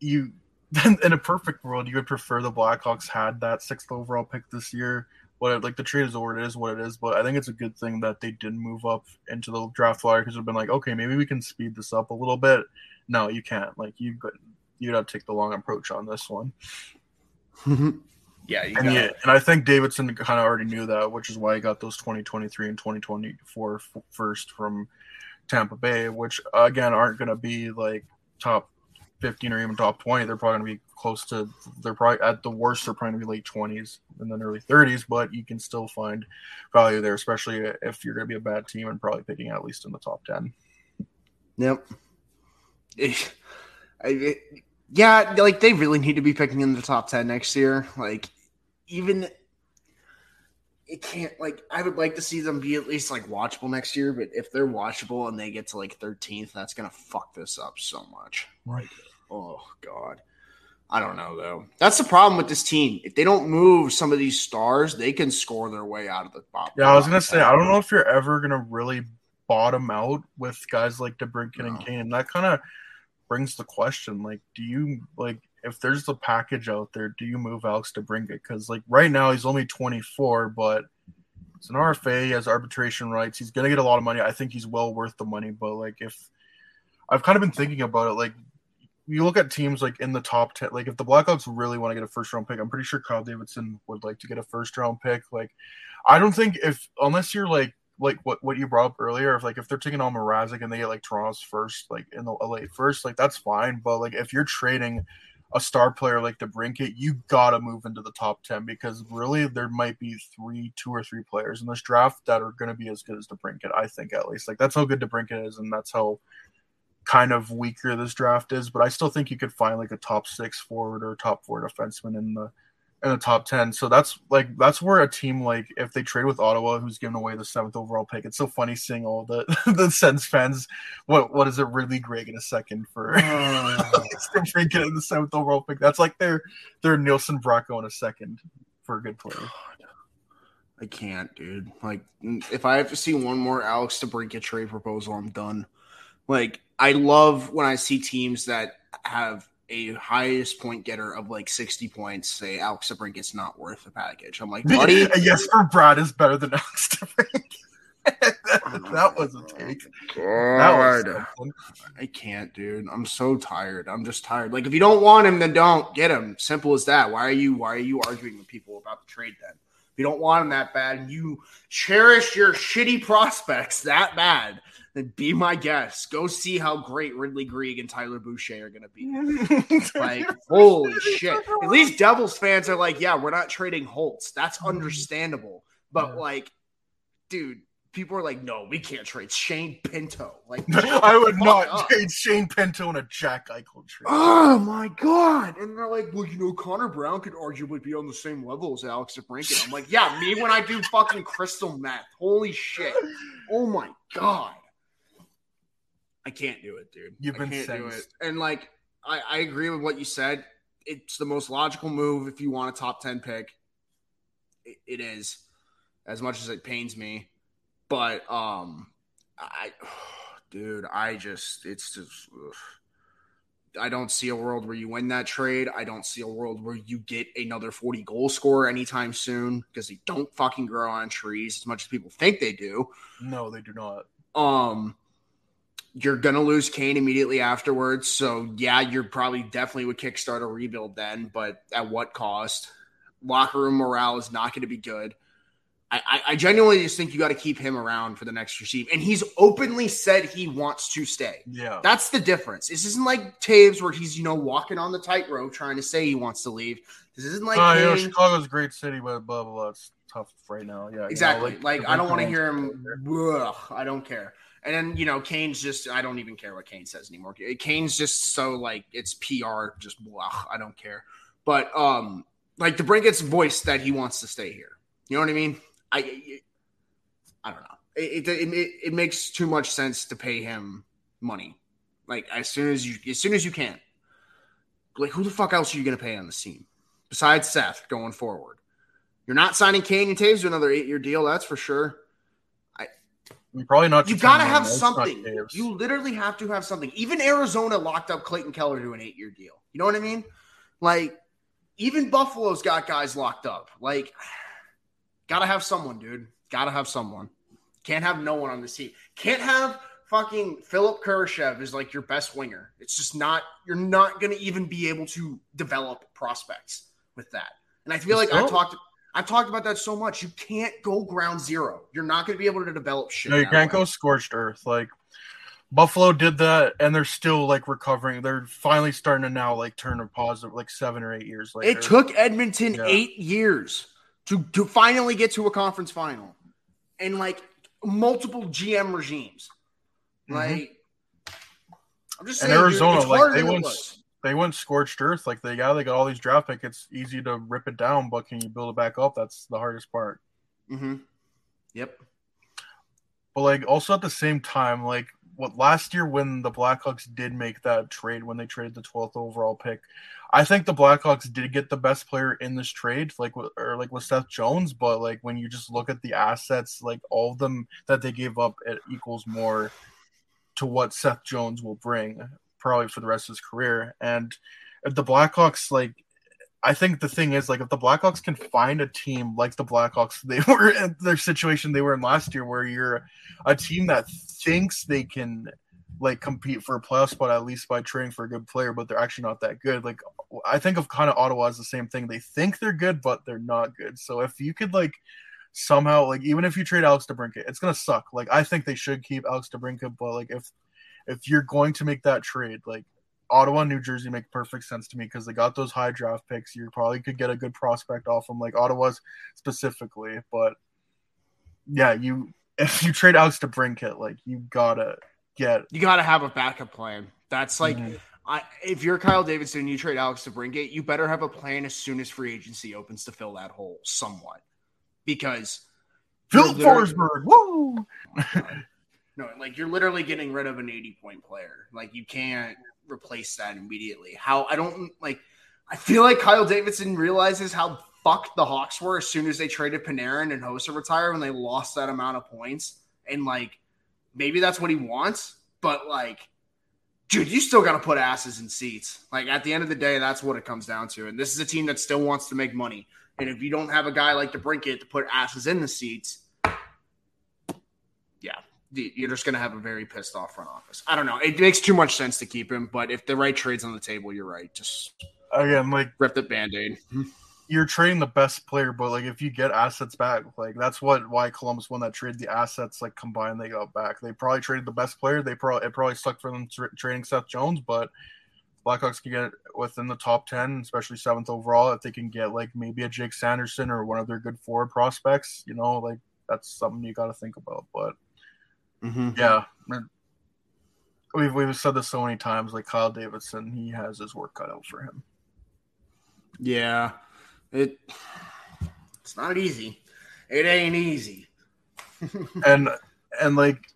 A: you. <laughs> In a perfect world, you would prefer the Blackhawks had that sixth overall pick this year. But like the trade is what it is, what it is. But I think it's a good thing that they didn't move up into the draft lottery because it'd been like, okay, maybe we can speed this up a little bit. No, you can't. Like you've got you got to take the long approach on this one. Mm-hmm.
B: yeah, you
A: And
B: gotta-
A: yeah, and I think Davidson kind of already knew that, which is why he got those 2023 and 2024 f- first from Tampa Bay, which again aren't going to be like top 15 or even top 20. They're probably going to be close to. They're probably at the worst. They're probably going to be late 20s and then early 30s, but you can still find value there, especially if you're going to be a bad team and probably picking at least in the top 10.
B: Yep. It- <laughs> I- it- yeah, like they really need to be picking in the top ten next year. Like, even it can't. Like, I would like to see them be at least like watchable next year. But if they're watchable and they get to like thirteenth, that's gonna fuck this up so much.
A: Right.
B: Oh God. I don't know though. That's the problem with this team. If they don't move some of these stars, they can score their way out of the bottom.
A: Yeah, I was gonna say I don't know if you're ever gonna really bottom out with guys like DeBrincat and Kane. And that kind of brings the question: like, do you like if there's the package out there, do you move Alex DeBrincat Because like right now he's only 24, but it's an RFA. He has arbitration rights. He's gonna get a lot of money. I think he's well worth the money. But like if I've kind of been thinking about it, like you look at teams like in the top 10 like if the blackhawks really want to get a first round pick i'm pretty sure kyle davidson would like to get a first round pick like i don't think if unless you're like like what, what you brought up earlier if like if they're taking on Mrazek and they get like toronto's first like in the late first like that's fine but like if you're trading a star player like DeBrincat, you gotta move into the top ten because really there might be three, two or three players in this draft that are gonna be as good as DeBrincat. I think at least like that's how good DeBrincat is, and that's how kind of weaker this draft is, but I still think you could find like a top six forward or top four defenseman in the in the top ten. So that's like that's where a team like if they trade with Ottawa, who's giving away the seventh overall pick, it's so funny seeing all the <laughs> the Sens fans. What what is it really Greg in a second for uh. <laughs> for getting the seventh overall pick? That's like their their Nielsen Bracco in a second for a good player.
B: I can't, dude. Like, if I have to see one more Alex DeBrincat trade proposal, I'm done. Like, I love when I see teams that have a highest point getter of like 60 points say Alex DeBrincat's not worth the package. I'm like, <laughs> buddy,
A: yes, for Brad is better than Alex DeBrincat. <laughs> that was a take. That was
B: God. I can't, dude. I'm so tired. I'm just tired. Like, if you don't want him, then don't get him. Simple as that. Why are you Why are you arguing with people about the trade then? If you don't want him that bad, and you cherish your shitty prospects that bad, then be my guest. Go see how great Ridly Greig and Tyler Boucher are going to be. <laughs> Like, holy shit. At least Devils fans are like, yeah, we're not trading Holtz. That's mm-hmm. understandable. But,
A: Yeah.
B: like, dude, people are like, no, we can't trade Shane Pinto. Like, <laughs>
A: I would not
B: up.
A: trade Shane Pinto in a Jack Eichel trade.
B: Oh my god! And they're like, well, you know, Connor Brown could arguably be on the same level as Alex DeBrincat. I'm like, yeah, me when I do fucking crystal meth. Holy shit! Oh my god! I can't do it, dude.
A: You've
B: I
A: been
B: can't do it.
A: sensed.
B: And like, I, I agree with what you said. It's the most logical move if you want a top ten pick. It, it is, as much as it pains me, but um, I, <sighs> dude, I just, it's just. ugh. I don't see a world where you win that trade. I don't see a world where you get another 40 goal scorer anytime soon because they don't fucking grow on trees as much as people think they do.
A: No, they do not.
B: Um, you're gonna lose Kane immediately afterwards. So yeah, you're probably definitely would kickstart a rebuild then, but at what cost? Locker room morale is not going to be good. I, I, I genuinely just think you got to keep him around for the next receive, and he's openly said he wants to stay.
A: Yeah.
B: That's the difference. This isn't like Toews where he's, you know, walking on the tightrope trying to say he wants to leave. This isn't like
A: Oh, you know, Chicago's a great city, but blah blah blah. It's tough right now. Yeah, you know,
B: exactly. like, I don't want to hear him. Ugh, I don't care. And then you know, Kane's just. I don't even care what Kane says anymore. Kane's just so like it's PR. Just blah. I don't care. But um, like DeBrincat's voice that he wants to stay here. You know what I mean? I I don't know. It, it, it, it makes too much sense to pay him money Like as soon as you as soon as you can. Like who the fuck else are you gonna pay on the team? Besides Seth going forward. You're not signing Kane and Toews to another eight year deal, that's for sure.
A: Probably not.
B: You
A: to
B: gotta have
A: not
B: something. You literally have to have something. Even Arizona locked up Clayton Keller to an eight year deal. You know what I mean? Like, even Buffalo's got guys locked up. Like, <sighs> gotta have someone, dude. Gotta have someone. Can't have no one on this team. Can't have fucking Philipp Kurashev is like your best winger. It's just not. You're not gonna even be able to develop prospects with that. And I feel like I talked. I've talked about that so much. You can't go ground zero. You're not going to be able to develop shit.
A: No, you can't
B: way.
A: go scorched earth. Like Buffalo did that, and they're still like recovering. They're finally starting to now like turn a positive, like seven or eight years later.
B: It took Edmonton
A: Yeah.
B: eight years to to finally get to a conference final, and like multiple GM regimes. Mm-hmm. Like, I'm just
A: And
B: saying, dude,
A: Arizona,
B: it's
A: like, they
B: than it
A: went
B: looks.
A: They went scorched earth. Like they got they got all these draft picks. It's easy to rip it down, but can you build it back up? That's the hardest part.
B: Mhm. Yep.
A: But like also at the same time, like what last year when the Blackhawks did make that trade when they traded the 12th overall pick, I think the Blackhawks did get the best player in this trade, like or like with Seth Jones. But like when you just look at the assets, like all of them that they gave up, it equals more to what Seth Jones will bring probably for the rest of his career. And the Blackhawks like I think the thing is like if the Blackhawks can find a team like the Blackhawks they <laughs> were in their situation they were in last year where you're a team that thinks they can like compete for a playoff spot at least by trading for a good player, but they're actually not that good. Like I think of kind of Ottawa as the same thing. They think they're good, but they're not good. So if you could like somehow like even if you trade Alex DeBrincat, it's gonna suck. Like I think they should keep Alex DeBrincat, but like if if you're going to make that trade, like Ottawa, New Jersey make perfect sense to me because they got those high draft picks. You probably could get a good prospect off them, like Ottawa's specifically. But yeah, you <laughs> if you trade Alex DeBrincat, like you gotta get
B: You got to have a backup plan. That's like,
A: Mhm.
B: I, if you're Kyle Davidson and you trade Alex DeBrincat, you better have a plan as soon as free agency opens to fill that hole somewhat. Because Phil
A: Forsberg. Woo! <laughs>
B: No, like you're literally getting rid of an 80 point player. Like you can't replace that immediately. How I don't like I feel like Kyle Davidson realizes how fucked the Hawks were as soon as they traded Panarin and Hossa retire when they lost that amount of points. And like maybe that's what he wants, but like dude, you still gotta put asses in seats. Like at the end of the day, that's what it comes down to. And this is a team that still wants to make money. And if you don't have a guy like DeBrincat to put asses in the seats, you're just going to have a very pissed off front office. I don't know. It makes too much sense to keep him, but if the right trade's on the table, you're right. Just
A: Again, like
B: rip the band aid. <laughs>
A: you're trading the best player, but like if you get assets back, like that's what why Columbus won that trade. The assets like combined, they got back. They probably traded the best player. They probably it probably sucked for them tra- trading Seth Jones, but Blackhawks can get within the top ten, especially seventh overall. If they can get like maybe a Jake Sanderson or one of their good forward prospects, you know, like that's something you got to think about. But Mm-hmm. yeah, we've we've said this so many times. Like Kyle Davidson, he has his work cut out for him.
B: Yeah. It it's not easy. It ain't easy. <laughs>
A: and and like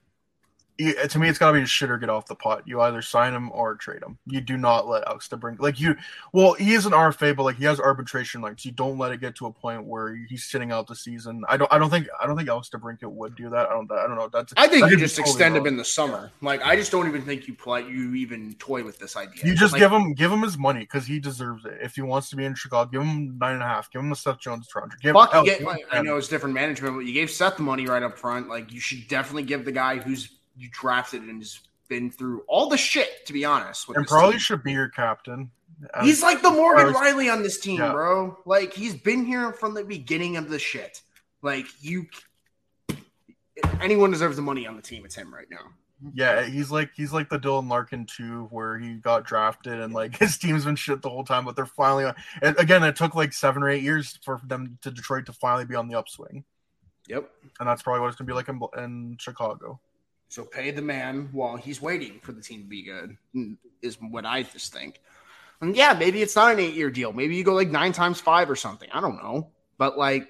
A: to me, it's got to be a shit or get off the pot. You either sign him or trade him. You do not let Alex DeBrink like you. Well, he is an RFA, but like he has arbitration rights. You don't let it get to a point where he's sitting out the season. I don't. I don't think. I don't think Alex DeBrincat would do that. I don't. I don't know. That's.
B: I think you just
A: totally
B: extend him in the summer. Like I just don't even think you play you even toy with this idea.
A: You just
B: Like,
A: give him give him his money because he deserves it. If he wants to be in Chicago, give him nine and a half. Give him the Seth Jones Toronto. Give
B: Fuck, you get,
A: give him
B: like, I know it's different management, but you gave Seth the money right up front. Like you should definitely give the guy who's you drafted and has been through all the shit. To be honest,
A: and probably
B: team.
A: should be your captain.
B: He's like the Morgan Rielly on this team,
A: Yeah.
B: bro. Like he's been here from the beginning of the shit. Like you, anyone deserves the money on the team. It's him right now.
A: Yeah, he's like he's like the Dylan Larkin too, where he got drafted and like <laughs> his team's been shit the whole time, but they're finally. And again, it took like seven or eight years for them to Detroit to finally be on the upswing,
B: Yep.
A: and that's probably what it's gonna be like in, in Chicago.
B: So pay the man while he's waiting for the team to be good, is what I just think. And yeah, maybe it's not an eight year deal. Maybe you go like nine times five or something. I don't know. But like,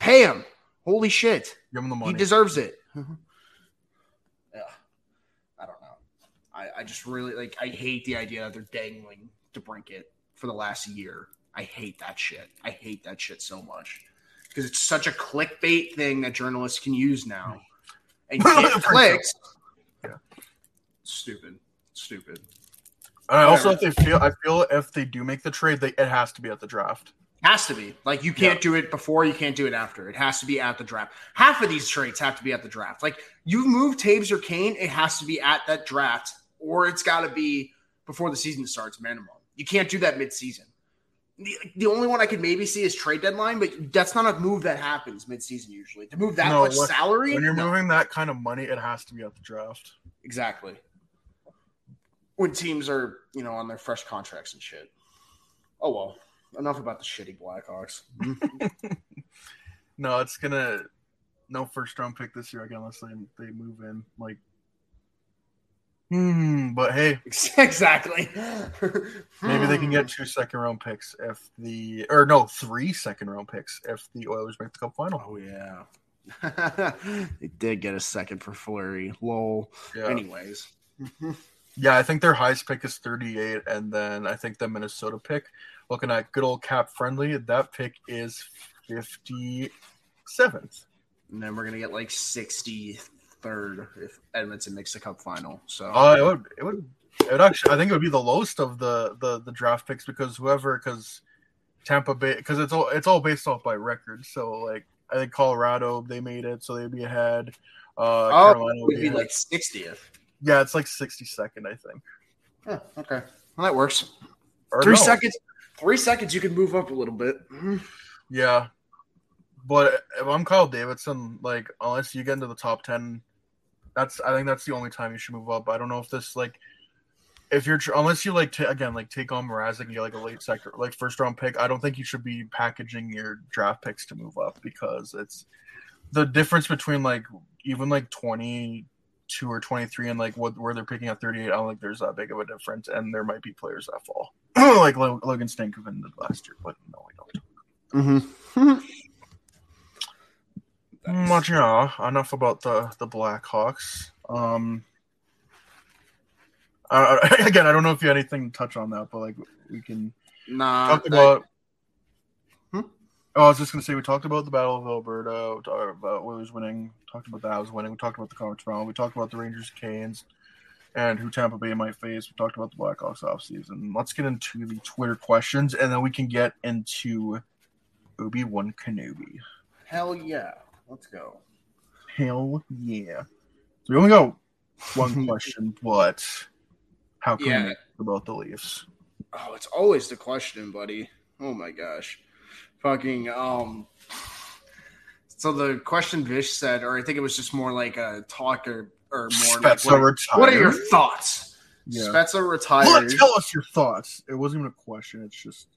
B: pay him. Holy shit.
A: Give him the money.
B: He deserves it. Mm-hmm. yeah. I don't know. I, I just really like. I hate the idea that they're dangling to DeBrincat for the last year. I hate that shit. I hate that shit so much because it's such a clickbait thing that journalists can use now and get clicks. <laughs>
A: Yeah.
B: Stupid. Stupid.
A: And I also if they feel I feel if they do make the trade, they it has to be at the draft.
B: Has to be. Like you can't
A: Yeah.
B: do it before, you can't do it after. It has to be at the draft. Half of these trades have to be at the draft. Like you move Toews or Kane, it has to be at that draft, or it's got to be before the season starts, minimum. You can't do that mid-season. The, the only one I could maybe see is trade deadline, but that's not a move that happens mid-season usually. To move that
A: No,
B: much
A: when-
B: salary,
A: When you're
B: no.
A: moving that kind of money, it has to be at the draft.
B: exactly. When teams are, you know, on their fresh contracts and shit. Oh well. Enough about the shitty Blackhawks. <laughs>
A: No, it's gonna no first round pick this year again unless they they move in. Like hmm, but hey, <laughs>
B: exactly.
A: maybe they can get two second round picks if the or no, three second round picks if the Oilers make the cup final.
B: Oh yeah. <laughs> they did get a second for Fleury. Lol.
A: Yeah.
B: Anyways. <laughs>
A: Yeah, I think their highest pick is 38, and then I think the Minnesota pick, looking at good old cap friendly, that pick is 57th.
B: And then we're gonna get like 63rd if Edmonton makes the cup final. So
A: Uh, it would, it would, it would actually, I think it would be the lowest of the the, the draft picks because whoever, because Tampa Bay, because it's all it's all based off by record. So like, I think Colorado they made it, so they'd be ahead. Uh,
B: oh,
A: Carolina would
B: be like 60th.
A: yeah, it's like 62nd, I think.
B: Huh, okay. Well, that works.
A: Or
B: Three
A: no.
B: seconds. Three seconds you can move up a little bit.
A: Yeah. But if I'm Kyle Davidson, like unless you get into the top ten, that's I think that's the only time you should move up. I don't know if this like if you're unless you like ta again like take on Mrazek and get like a late second like first round pick. I don't think you should be packaging your draft picks to move up because it's the difference between like even like twenty two or twenty three and like what where they're picking at thirty eight. I don't think there's that big of a difference, and there might be players that fall <clears throat> like Logan Stankoven did last year, but no, I don't.
B: Mm-hmm. <laughs>
A: Much yeah. Enough about the the Blackhawks. Um, uh, <laughs> again, I don't know if you had anything to touch on that, but like we can
B: Nah.
A: talk about.
B: Hmm?
A: Oh, I was just gonna say we talked about the Battle of Alberta. We talked about what was winning. Talked about that I was winning. We talked about the conference final. We talked about the Rangers, Canes, and who Tampa Bay might face. We talked about the Blackhawks offseason. Let's get into the Twitter questions, and then we can get into Obi Wan Kenobi.
B: Hell yeah. Let's go.
A: Hell yeah. So we only got one <laughs> question, but how can
B: Yeah.
A: about the Leafs?
B: Oh, it's always the question, buddy. Oh my gosh. Fucking um so the question Vish said, or I think it was just more like a talk or, or more like, what, what are your thoughts?
A: Yeah.
B: Spezza
A: Well,
B: retired.
A: tell us your thoughts. It wasn't even a question. It's just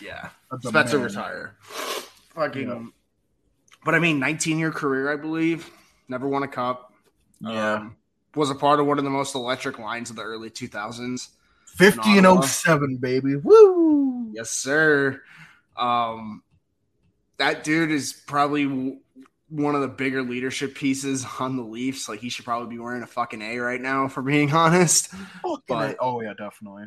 B: yeah.
A: a
B: Spezza retire. Fucking
A: Yeah.
B: But I mean 19 year career, I believe. Never won a cup.
A: Yeah.
B: Um, was a part of one of the most electric lines of the early 2000s.
A: 50 and 07, baby. Woo!
B: Yes, sir. Um, that dude is probably w- one of the bigger leadership pieces on the Leafs. Like he should probably be wearing a fucking A right now, for being <laughs> honest. But-
A: oh, yeah, definitely.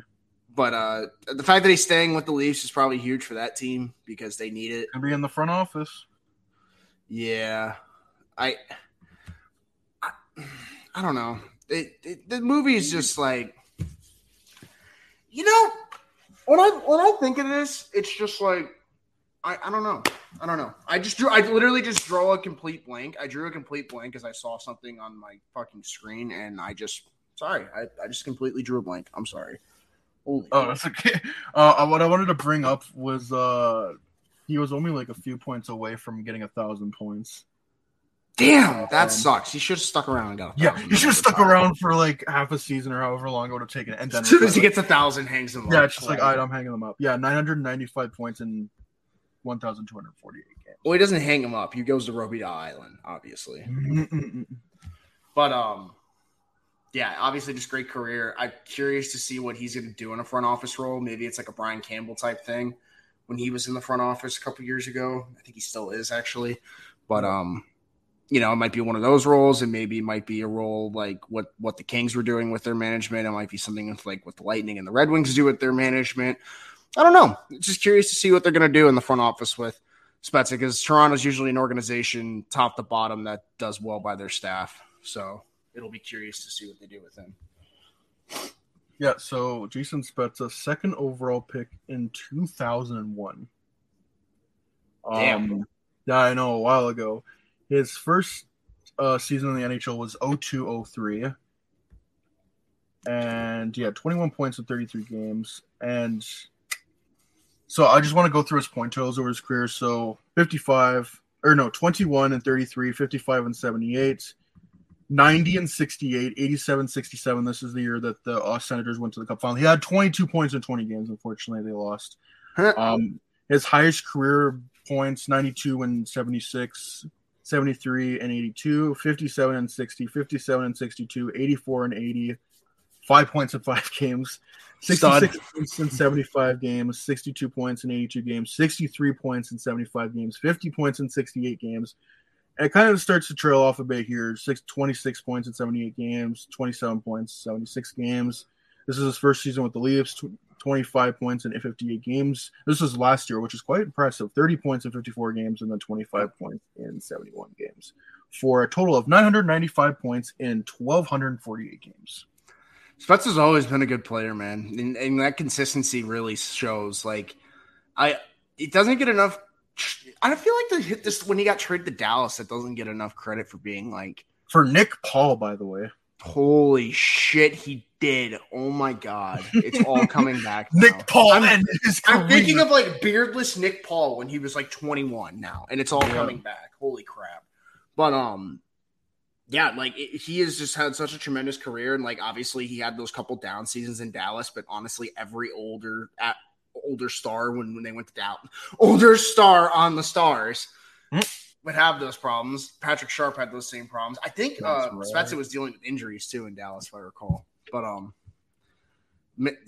B: But uh, the fact that he's staying with the Leafs is probably huge for that team because they need it.
A: Gonna be in the front office.
B: Yeah, I, I, I don't know. It, it, the movie is just like, you know, when I when I think of this, it's just like, I, I don't know. I don't know. I just drew. I literally just draw a complete blank. I drew a complete blank because I saw something on my fucking screen, and I just sorry. I, I just completely drew a blank. I'm sorry. Holy
A: Oh, that's okay. Uh, what I wanted to bring up was uh, he was only like a few points away from getting a thousand points.
B: damn, that
A: Um,
B: sucks. He should have stuck around and got. A
A: Yeah, he should have stuck around for like half a season or however long it would have taken, and then
B: As soon as he gets a thousand, hangs him.
A: yeah,
B: up.
A: it's just like all right, I'm hanging them up. Yeah, 995 points in 1,248 games.
B: Well, he doesn't hang him up. He goes to Robidas Island, obviously.
A: Mm-mm-mm.
B: But um, yeah, obviously just great career. I'm curious to see what he's going to do in a front office role. Maybe it's like a Brian Campbell type thing when he was in the front office a couple years ago. I think he still is actually. But um, you know, it might be one of those roles, and maybe it might be a role like what what the Kings were doing with their management. It might be something with like what the Lightning and the Red Wings do with their management. I don't know. Just curious to see what they're going to do in the front office with Spezza because Toronto's usually an organization top to bottom that does well by their staff. So it'll be curious to see what they do with him.
A: Yeah, so Jason Spezza, second overall pick in 2001.
B: Damn.
A: Um, yeah, I know, a while ago. His first uh, season in the NHL was 02 03. And yeah, 21 points in 33 games. And so I just want to go through his point totals over his career. So 55, or no, 21 and 33, 55 and 78. 90 and 68, 87 67. This is the year that the uh, Senators went to the Cup final. He had 22 points in 20 games. Unfortunately, they lost. Um, his highest career points 92 and 76, 73 and 82, 57 and 60, 57 and 62, 84 and 80, five points in five <laughs> games, 66 points in 75 games, 62 points in 82 games, 63 points in 75 games, 50 points in 68 games. And it kind of starts to trail off a bit here. Six, 26 points in 78 games, 27 points, 76 games. This is his first season with the Leafs, tw- 25 points in 58 games. This was last year, which is quite impressive. 30 points in 54 games and then 25 points in 71 games for a total of 995 points in 1,248 games.
B: Spezza's always been a good player, man, and, and that consistency really shows. Like, I it doesn't get enough. I feel like the hit this when he got traded to Dallas, it doesn't get enough credit for being like,
A: For Nick Paul, by the way.
B: holy shit, he did. Oh my god, it's all <laughs> coming back.
A: Nick Paul
B: I'm- I'm thinking of like beardless Nick Paul when he was like 21 now, and it's all coming back. Holy crap! But um, yeah, like it, he has just had such a tremendous career, and like obviously he had those couple down seasons in Dallas, but honestly, every older at older star when when they went to Dallas, older star on the Stars.
A: Hmm.
B: Would have those problems. Patrick Sharp had those same problems. I think uh,
A: That's
B: Spezza was dealing with injuries too in Dallas, if I recall. But um,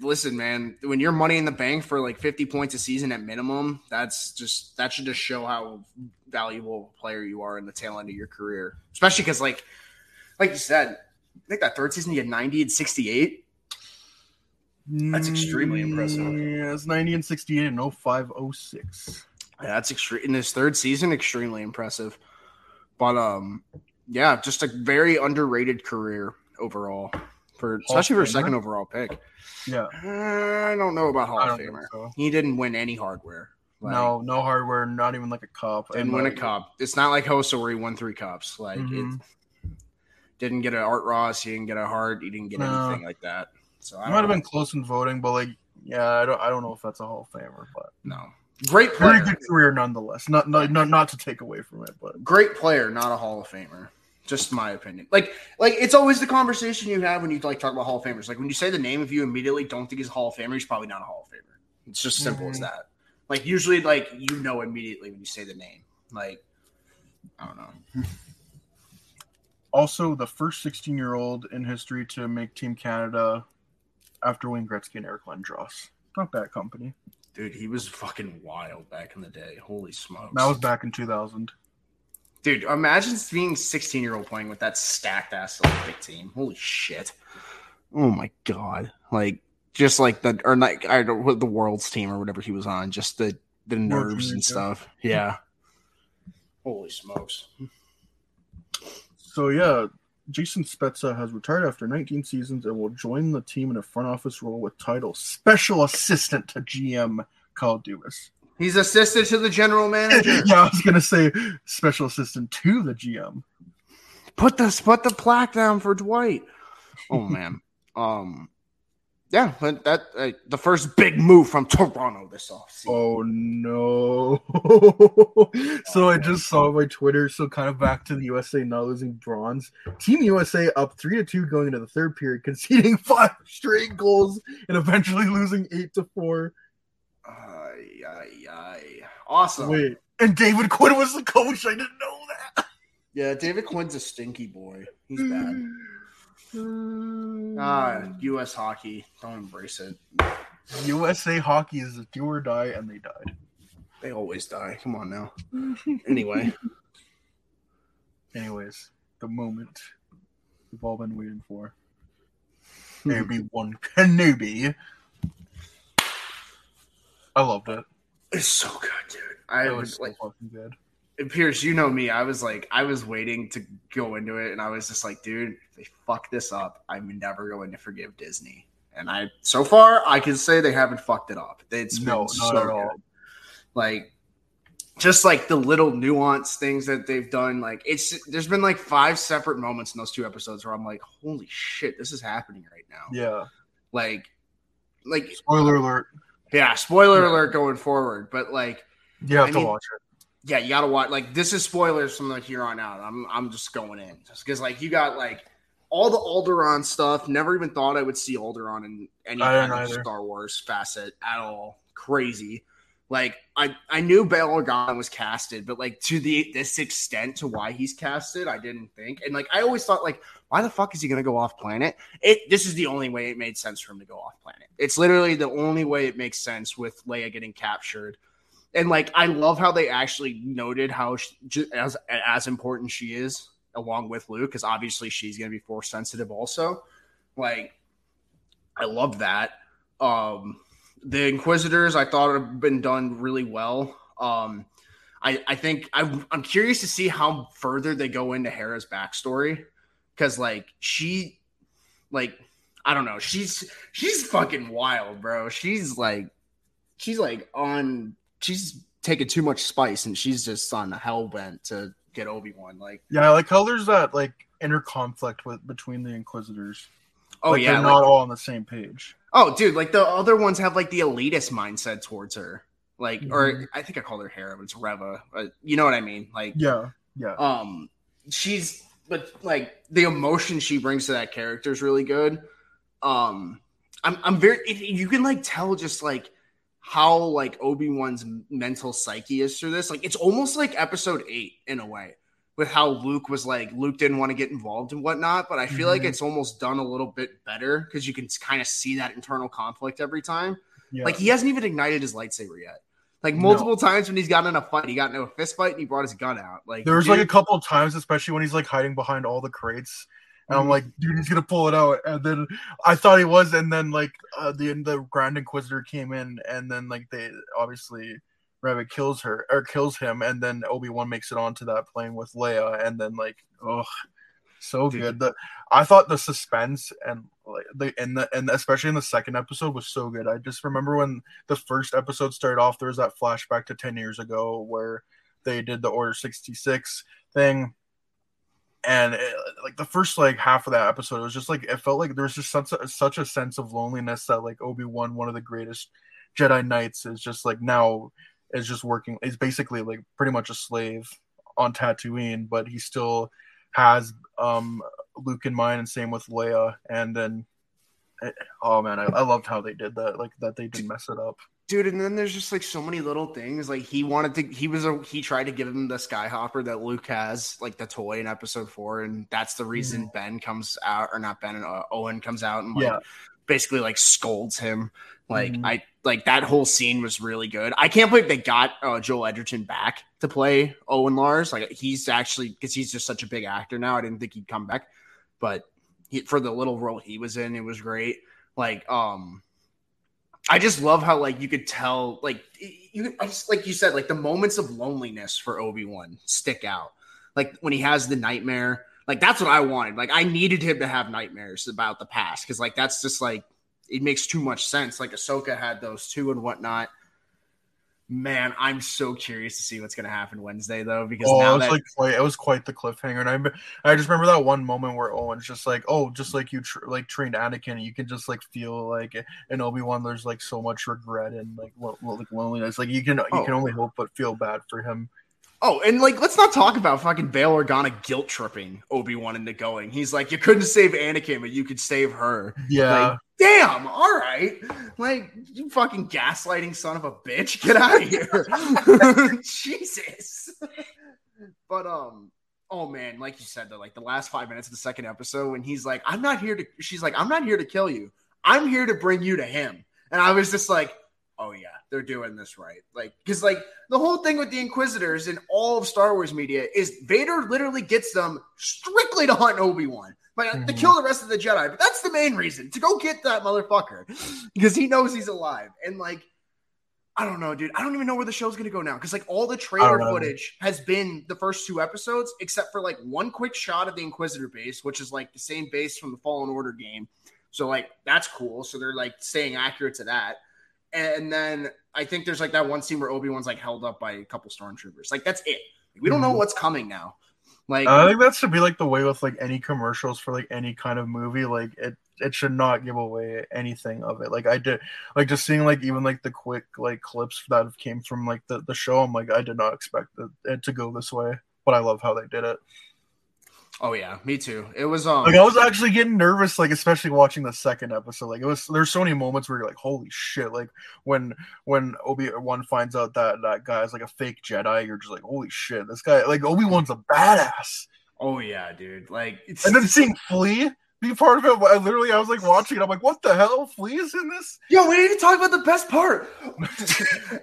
B: listen, man, when you're money in the bank for like 50 points a season at minimum, that's just that should just show how valuable a player you are in the tail end of your career. Especially because, like, like you said, I think that third season you had 90 and 68. That's extremely impressive.
A: Yeah, it's 90 and 68 and 0506.
B: Yeah, that's extreme in his third season, extremely impressive. But um, yeah, just a very underrated career overall for
A: Hall
B: especially for a second overall pick.
A: Yeah.
B: Uh, I don't know about Hall of Famer.
A: so.
B: He didn't win any hardware. Like,
A: no, no hardware, not even like a cup.
B: didn't
A: And,
B: win a cup. It's not like Hossa where he won three cups. Like
A: Mhm.
B: it didn't get an Art Ross. He didn't get a Hart. He didn't get
A: No.
B: anything like that. So I
A: might have been close in voting, but like, yeah, I don't, I don't know if that's a Hall of Famer, but
B: no great
A: very good career nonetheless. Not, not, not, not to take away from it, but
B: great player, not a Hall of Famer. Just my opinion. Like, like it's always the conversation you have when you like talk about Hall of Famers. Like when you say the name, if you immediately don't think he's a Hall of Famer, he's probably not a Hall of Famer. It's just simple as
A: Mhm.
B: that. Like usually, like you know immediately when you say the name. Like I don't know. <laughs>
A: also the first 16 year old in history to make Team Canada after Wayne Gretzky and Eric Lindros. Not bad company.
B: Dude, he was fucking wild back in the day. Holy smokes.
A: That was back in 2000.
B: Dude, imagine being 16 year old playing with that stacked ass Olympic team. Holy shit. Oh my god. Like just like the or like I don't what the world's team or whatever he was on, just the the nerves and stuff. Yeah. Holy smokes.
A: So yeah, Jason Spezza has retired after 19 seasons and will join the team in a front office role with title Special Assistant to GM Kyle Dubas.
B: He's assistant to the general manager. <laughs>
A: yeah, I was gonna say Special Assistant to the GM.
B: put the put the plaque down for Dwight. Oh man. <laughs> um yeah, that uh, the first big move from Toronto this offseason.
A: Oh no! <laughs> so I just saw my Twitter. So kind of back to the USA not losing bronze. Team USA up three to two going into the third period, <laughs> conceding five straight goals and eventually losing eight to four.
B: Ay, ay, ay. Awesome.
A: Wait, and David Quinn was the coach. I didn't know that.
B: Yeah, David Quinn's a stinky boy. He's bad. <laughs> Ah, U.S. hockey. Don't embrace it.
A: USA hockey is a do or die, and they died.
B: They always die. Come on now. <laughs> Anyway,
A: Anyways, the moment we've all been waiting for. <laughs> Maybe one Kenobi. I loved it.
B: It's so good, dude. I
A: It
B: was
A: was so
B: like,
A: fucking good.
B: Pierce, you know me. I was like, I was waiting to go into it, and I was just like, dude, if they fuck this up, I'm never going to forgive Disney. And I, so far, I can say they haven't fucked it up. It's been
A: No, not
B: so
A: at all.
B: good. Like, just like the little nuance things that they've done. Like, it's there's been like five separate moments in those two episodes where I'm like, holy shit, this is happening right now.
A: Yeah.
B: Like, like,
A: Spoiler alert.
B: yeah, spoiler
A: Yeah.
B: alert going forward, but like.
A: You have
B: I
A: to
B: mean-
A: watch it.
B: Yeah, you gotta watch. Like this is spoilers from like here on out. I'm I'm just going in just because like you got like all the Alderaan stuff. Never even thought I would see Alderaan in any kind of
A: either.
B: Star Wars facet at all. Crazy. Like I I knew Bail Organa was casted, but like to the this extent to why he's casted, I didn't think. And like I always thought like why the fuck is he gonna go off planet? It this is the only way it made sense for him to go off planet. It's literally the only way it makes sense with Leia getting captured and like I love how they actually noted how she, as as important she is along with Luke because obviously she's going to be force sensitive also. Like I love that. Um the Inquisitors I thought have been done really well. Um I I think I'm I'm curious to see how further they go into Hera's backstory because like she like I don't know she's she's fucking wild bro she's like she's like on she's taking too much spice and she's just on hell bent to get Obi-Wan. Like,
A: Yeah, like how there's that like inner conflict with between the Inquisitors.
B: oh
A: Like,
B: yeah,
A: they're
B: like-
A: not all on the same page.
B: oh dude, like the other ones have like the elitist mindset towards her. Like,
A: Mhm.
B: or I think I called her Hera, but it's Reva. But you know what I mean? Like,
A: Yeah, yeah.
B: um, she's but like the emotion she brings to that character is really good. Um, I'm I'm very it, you can like tell just like how like Obi Wan's mental psyche is through this. Like it's almost like Episode Eight in a way, with how Luke was like Luke didn't want to get involved and whatnot. But I feel like
A: Mhm.
B: it's almost done a little bit better because you can kind of see that internal conflict every time.
A: yeah.
B: Like he hasn't even ignited his lightsaber yet. Like
A: No.
B: multiple times when he's gotten in a fight, he got into a fist fight and he brought his gun out. Like
A: there's was like a couple of times, especially when he's like hiding behind all the crates, and I'm like, dude, he's gonna pull it out. And then I thought he was, and then like uh, the the Grand Inquisitor came in, and then like they obviously Rabbit kills her or kills him, and then Obi Wan makes it onto that plane with Leia, and then like, oh, so
B: Dude.
A: good. The I thought the suspense and like the and the and especially in the second episode was so good. I just remember when the first episode started off, there was that flashback to ten years ago where they did the Order sixty six thing and it, like the first like half of that episode it was just like it felt like there was just such a, such a sense of loneliness that like obi-wan one of the greatest jedi knights is just like now is just working is basically like pretty much a slave on tatooine but he still has um luke in mind and same with leia and then eh, oh man I, I loved how they did that like that they didn't mess it up
B: dude and then there's just like so many little things like he wanted to he was a he tried to give him the skyhopper that luke has like the toy in episode four and that's the reason ben comes out or not ben uh, owen comes out and like
A: Yeah.
B: basically like scolds him. Like
A: Mhm.
B: i like that whole scene was really good. I can't believe they got uh, joel edgerton back to play owen lars. Like he's actually because he's just such a big actor now i didn't think he'd come back but he, for the little role he was in it was great. Like um I just love how like you could tell like you I just like you said like the moments of loneliness for Obi-Wan stick out. Like when he has the nightmare, like that's what I wanted. Like I needed him to have nightmares about the past cuz like that's just like it makes too much sense. Like Ahsoka had those too and whatnot. Man, I'm so curious to see what's gonna happen Wednesday though because
A: Oh, it
B: now
A: was
B: that
A: like quite, it was quite the cliffhanger, and I, I just remember that one moment where Owen's just like, oh, just like you tr- like trained Anakin, you can just like feel like in Obi Wan, there's like so much regret and like lo- lo- like loneliness, like you can you
B: Oh.
A: can only hope but feel bad for him.
B: Oh, and like, let's not talk about fucking Bail Organa guilt tripping Obi Wan into going. He's like, you couldn't save Anakin, but you could save her.
A: Yeah,
B: Like, damn, all right. Like, you fucking gaslighting son of a bitch. Get out of here. <laughs> Jesus. But, um, oh man, like you said, though, like the last five minutes of the second episode, when he's like, I'm not here to, she's like, I'm not here to kill you. I'm here to bring you to him. And I was just like, oh yeah, they're doing this right. Like, because like the whole thing with the Inquisitors and all of Star Wars media is Vader literally gets them strictly to hunt Obi Wan. Like to
A: Mhm.
B: kill the rest of the Jedi, but that's the main reason to go get that motherfucker <laughs> because he knows he's alive. And like, I don't know, dude. I don't even know where the show's gonna go now because like all the trailer footage has been the first two episodes, except for like one quick shot of the Inquisitor base, which is like the same base from the Fallen Order game. So like that's cool. So they're like staying accurate to that. And then I think there's like that one scene where Obi Wan's like held up by a couple stormtroopers. Like that's it. We don't know
A: Mhm.
B: what's coming now. Like
A: I think that should be like the way with like any commercials for like any kind of movie. Like it, it should not give away anything of it. Like I did, like just seeing like even like the quick like clips that came from like the, the show. I'm like I did not expect it, it to go this way, but I love how they did it.
B: Oh yeah, me too. It was um
A: Like I was actually getting nervous, like especially watching the second episode. Like it was there's so many moments where you're like, holy shit! Like when when Obi Wan finds out that that guy's like a fake Jedi, you're just like, holy shit! This guy like Obi Wan's a badass.
B: oh yeah, dude. Like it's
A: And then seeing Flea be part of it, I literally I was like watching it. I'm like, what the hell? Flea is in this?
B: Yo, we need to talk about the best part. <laughs>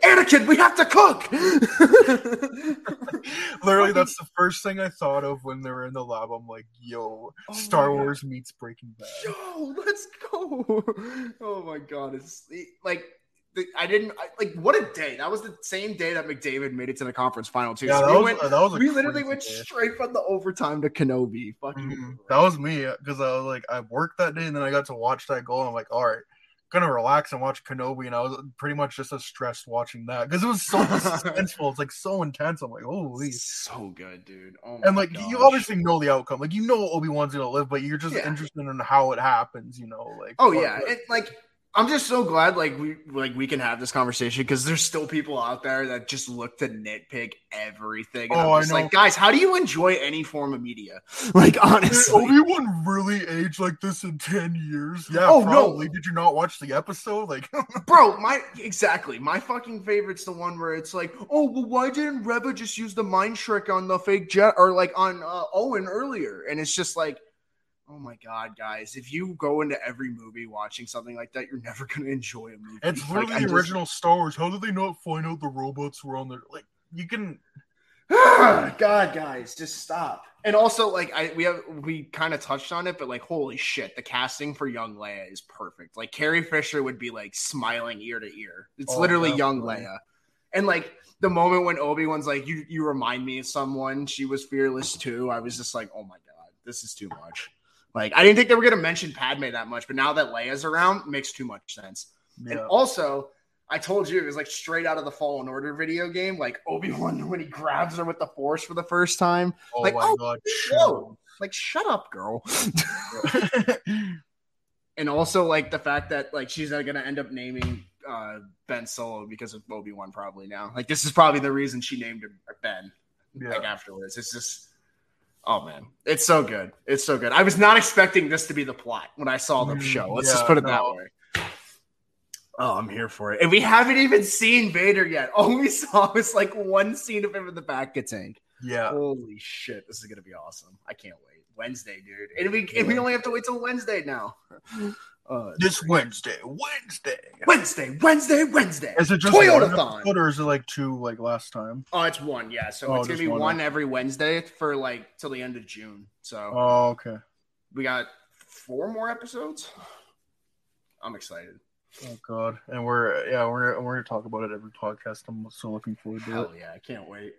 B: Anakin, we have to cook. <laughs>
A: Literally, that's the first thing I thought of when they were in the lab. I'm like, yo,
B: Oh
A: Star. Wars meets Breaking Bad.
B: Yo, let's go. <laughs> Oh my god, it's like I didn't I, like what a day. That was the same day that McDavid made it to the conference final too.
A: Yeah,
B: So we
A: was,
B: went, we literally went
A: day.
B: straight from the overtime to Kenobi. Fucking
A: Mhm. That was me because I was like, I worked that day and then I got to watch that goal. And I'm like, all right, gonna relax and watch Kenobi. And I was pretty much just as stressed watching that because it was so <laughs> suspenseful. It's like so intense. I'm like, holy.
B: so good, dude. Oh my
A: And like, you obviously know the outcome. Like, you know Obi Wan's gonna live, but you're just
B: Yeah.
A: interested in how it happens. You know, like.
B: Oh yeah, and like I'm just so glad like we like we can have this conversation because there's still people out there that just look to nitpick everything. And
A: Oh,
B: I'm
A: I know.
B: like, guys, how do you enjoy any form of media? <laughs> Like honestly,
A: Obi Wan really aged like this in ten years. <laughs> Yeah,
B: Oh, no.
A: probably. Did you not watch the episode? Like, <laughs>
B: bro, my exactly my fucking favorite's the one where it's like, oh well, why didn't Reva just use the mind trick on the fake jet or like on uh, Owen earlier? And it's just like. Oh my god, guys! If you go into every movie watching something like that, you're never gonna enjoy a movie.
A: it's
B: Like,
A: literally
B: I
A: the
B: just-
A: original Star Wars. How did they not find out the robots were on there? Like, you can. <sighs>
B: God, guys, just stop. And also, like, I we have we kind of touched on it, but like, holy shit, the casting for young Leia is perfect. Like, Carrie Fisher would be like smiling ear to ear. It's
A: Oh,
B: literally young
A: definitely.
B: Leia. And like the moment when Obi Wan's like, "You you remind me of someone," she was fearless too. I was just like, "Oh my god, this is too much." Like, I didn't think they were gonna mention Padme that much, but now that Leia's around, it makes too much sense. And also, I told you it was like straight out of the Fallen Order video game. Like Obi Wan when he grabs her with the Force for the first time.
A: Oh
B: like,
A: my
B: oh,
A: god.
B: Whoa! Like, shut up, girl. <laughs> and also, like the fact that like she's not gonna end up naming uh, Ben Solo because of Obi Wan probably now. Like, this is probably the reason she named him Ben. Like
A: yeah.
B: afterwards, it's just. Oh man, it's so good. It's so good. I was not expecting this to be the plot when I saw the show. Let's
A: yeah,
B: just put it that way. Oh, I'm here for it. And we haven't even seen Vader yet. <laughs> All we saw was like one scene of him in the back of tank.
A: Yeah.
B: Holy shit, this is gonna be awesome. I can't wait. Wednesday, dude. And we and we only have to wait till Wednesday now. <laughs> Uh,
A: This Wednesday. Wednesday.
B: Wednesday, Wednesday, Wednesday.
A: Is it just
B: Toyota
A: one
B: thon?
A: or is it like two like last time?
B: Oh, it's one, yeah. So
A: Oh,
B: it's gonna be
A: one.
B: one every Wednesday for like till the end of June. So
A: Oh, okay.
B: we got four more episodes. I'm excited.
A: Oh god. And we're yeah, we're we're gonna talk about it every podcast. I'm so looking forward to it.
B: Hell yeah, I can't wait.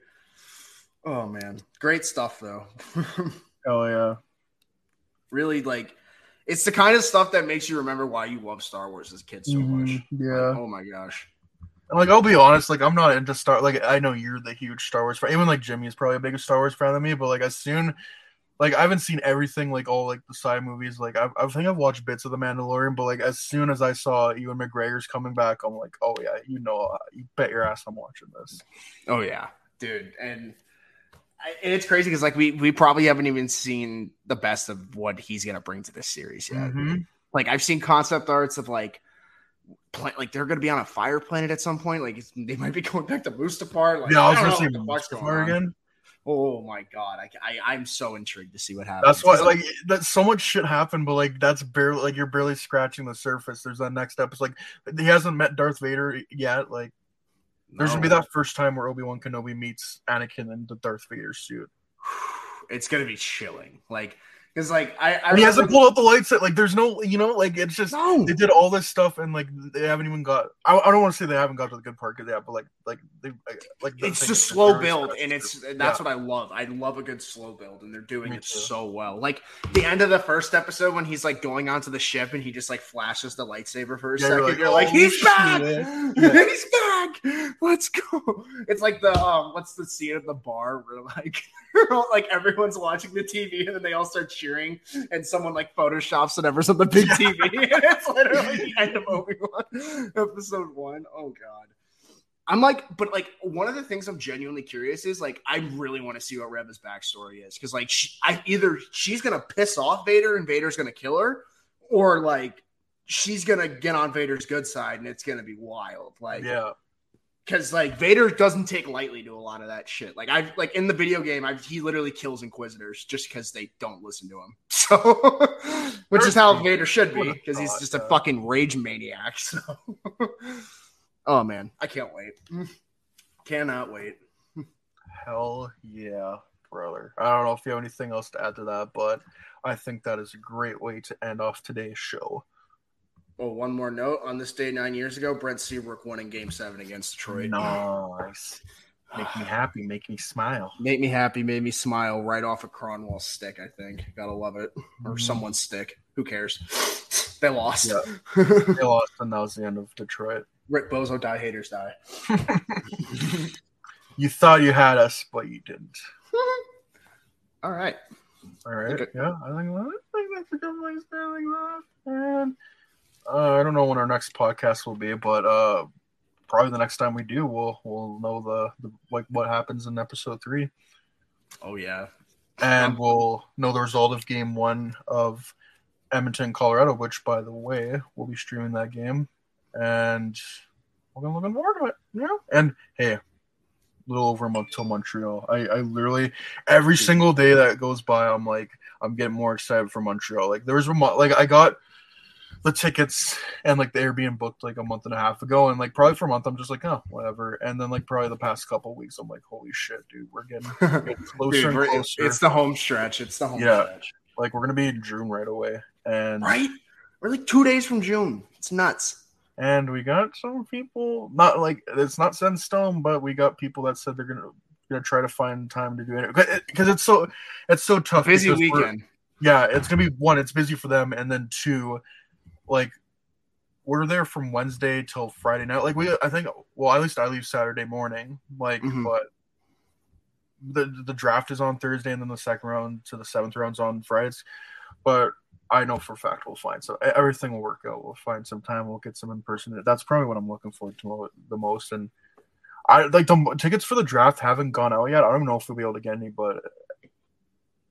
B: Oh man, great stuff though. <laughs>
A: Oh yeah.
B: really like it's the kind of stuff that makes you remember why you love Star Wars as a kid so much.
A: Mhm, yeah.
B: Like, oh my gosh.
A: Like I'll be honest, like I'm not into Star. Like I know you're the huge Star Wars fan. Even like Jimmy is probably a bigger Star Wars fan than me. But like as soon, like I haven't seen everything, like all like the side movies. Like I've, I think I've watched bits of the Mandalorian. But like as soon as I saw Ewan McGregor's coming back, I'm like, oh yeah, you know, you bet your ass I'm watching this.
B: Oh yeah, dude, and it's crazy because like we we probably haven't even seen the best of what he's gonna bring to this series yet.
A: Mhm.
B: Like I've seen concept arts of like. Pla- like they're gonna be on a fire planet at some point. Like it's, <laughs> they might be going back to Mustafar. Like
A: yeah, I was gonna say
B: know what the fuck's going
A: Mustafar again.
B: Oh my god, I, I am so intrigued to see what happens.
A: That's why, like, that so much shit happened, but like, that's barely like you're barely scratching the surface. There's that next episode, like, he hasn't met Darth Vader yet. Like, there's gonna be that first time where Obi Wan Kenobi meets Anakin in the Darth Vader suit. <sighs>
B: It's gonna be chilling. Like, because like I, I
A: he hasn't pulled out the lights. Like, there's no, you know, like it's just
B: No.
A: they did all this stuff and like they haven't even got. I, I don't want to say they haven't got to the good part yet, but like, like they, like the
B: it's just slow build and it's and that's
A: Yeah.
B: what i love i love a good slow build and they're doing
A: Me
B: it
A: too.
B: so well like the end of the first episode when he's like going onto the ship and he just like flashes the lightsaber for a
A: Yeah,
B: second
A: you're
B: you're
A: like,
B: like,
A: "Oh,
B: he's
A: shit."
B: back
A: Yeah. <laughs>
B: he's back let's go it's like the um what's the scene at the bar where like <laughs> like everyone's watching the tv and then they all start cheering and someone like photoshops whatever's on the big tv <laughs> and it's literally the end of obi-wan <laughs> episode one. Oh god I'm like, but like one of the things I'm genuinely curious is like I really want to see what Reva's backstory is because like she, I either she's gonna piss off Vader and Vader's gonna kill her, or like she's gonna get on Vader's good side and it's gonna be wild. Like,
A: yeah.
B: Because like Vader doesn't take lightly to a lot of that shit. Like I like in the video game, I he literally kills Inquisitors just because they don't listen to him. <laughs> So, which is how Vader should be because he's just a fucking rage maniac. <laughs> So, oh man, I can't wait. Cannot wait.
A: Hell yeah, brother. I don't know if you have anything else to add to that, but I think that is a great way to end off today's show.
B: Oh, one more note. On this day nine years ago, Brent Seabrook won in Game Seven against Detroit.
A: Nice. Make me happy, make me smile.
B: make me happy, made me smile right off a Kronwall stick, I think. Gotta love it. Or mm-hmm. someone's stick. Who cares? <laughs> they lost.
A: Yeah. <laughs> They lost, and that was the end of Detroit.
B: Rick Bozo die, haters die. <laughs>
A: You thought you had us, but you didn't.
B: All right.
A: All right.
B: Okay.
A: Yeah, I think, I think that's a good place to. And uh, I don't know when our next podcast will be, but uh, probably the next time we do, we'll we'll know the, the like what happens in episode three.
B: Oh yeah.
A: and we'll know the result of game one of Edmonton, Colorado, which, by the way, we'll be streaming that game, and we're looking forward to it. Yeah, and hey, a little over a month till Montreal. I, I literally every single day that goes by, I'm like, I'm getting more excited for Montreal. Like there was a month, like I got the tickets and like the Airbnb booked like a month and a half ago, and like probably for a month, I'm just like, oh, whatever. And then like probably the past couple weeks, I'm like, holy shit, dude, we're getting, <laughs> getting closer
B: Dude, we're-
A: closer.
B: it's the home stretch. It's the home
A: Yeah.
B: stretch.
A: like we're gonna be in June right away, and
B: Right? We're like two days from June. It's nuts.
A: and we got some people not like it's not set in stone, but we got people that said they're gonna gonna try to find time to do it because it's so it's so tough.
B: Busy weekend.
A: Yeah, it's gonna be one. It's busy for them, and then two, like we're there from Wednesday till Friday night. Like we, I think, well, at least I leave Saturday morning. Like,
B: Mhm.
A: but the the draft is on Thursday, and then the second round to the seventh round's on Fridays. But I know for a fact we'll find so everything will work out. We'll find some time. We'll get some in person. That's probably what I'm looking forward to the most. And I like the tickets for the draft haven't gone out yet. I don't know if we'll be able to get any, but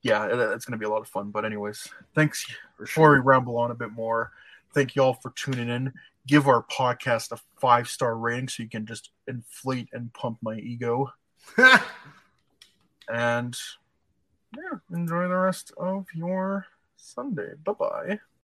A: yeah, it, it's going to be a lot of fun. But anyways, thanks for before we ramble on a bit more. Thank you all for tuning in. Give our podcast a five star rating so you can just inflate and pump my ego. <laughs> And yeah, enjoy the rest of your Sunday. Bye bye.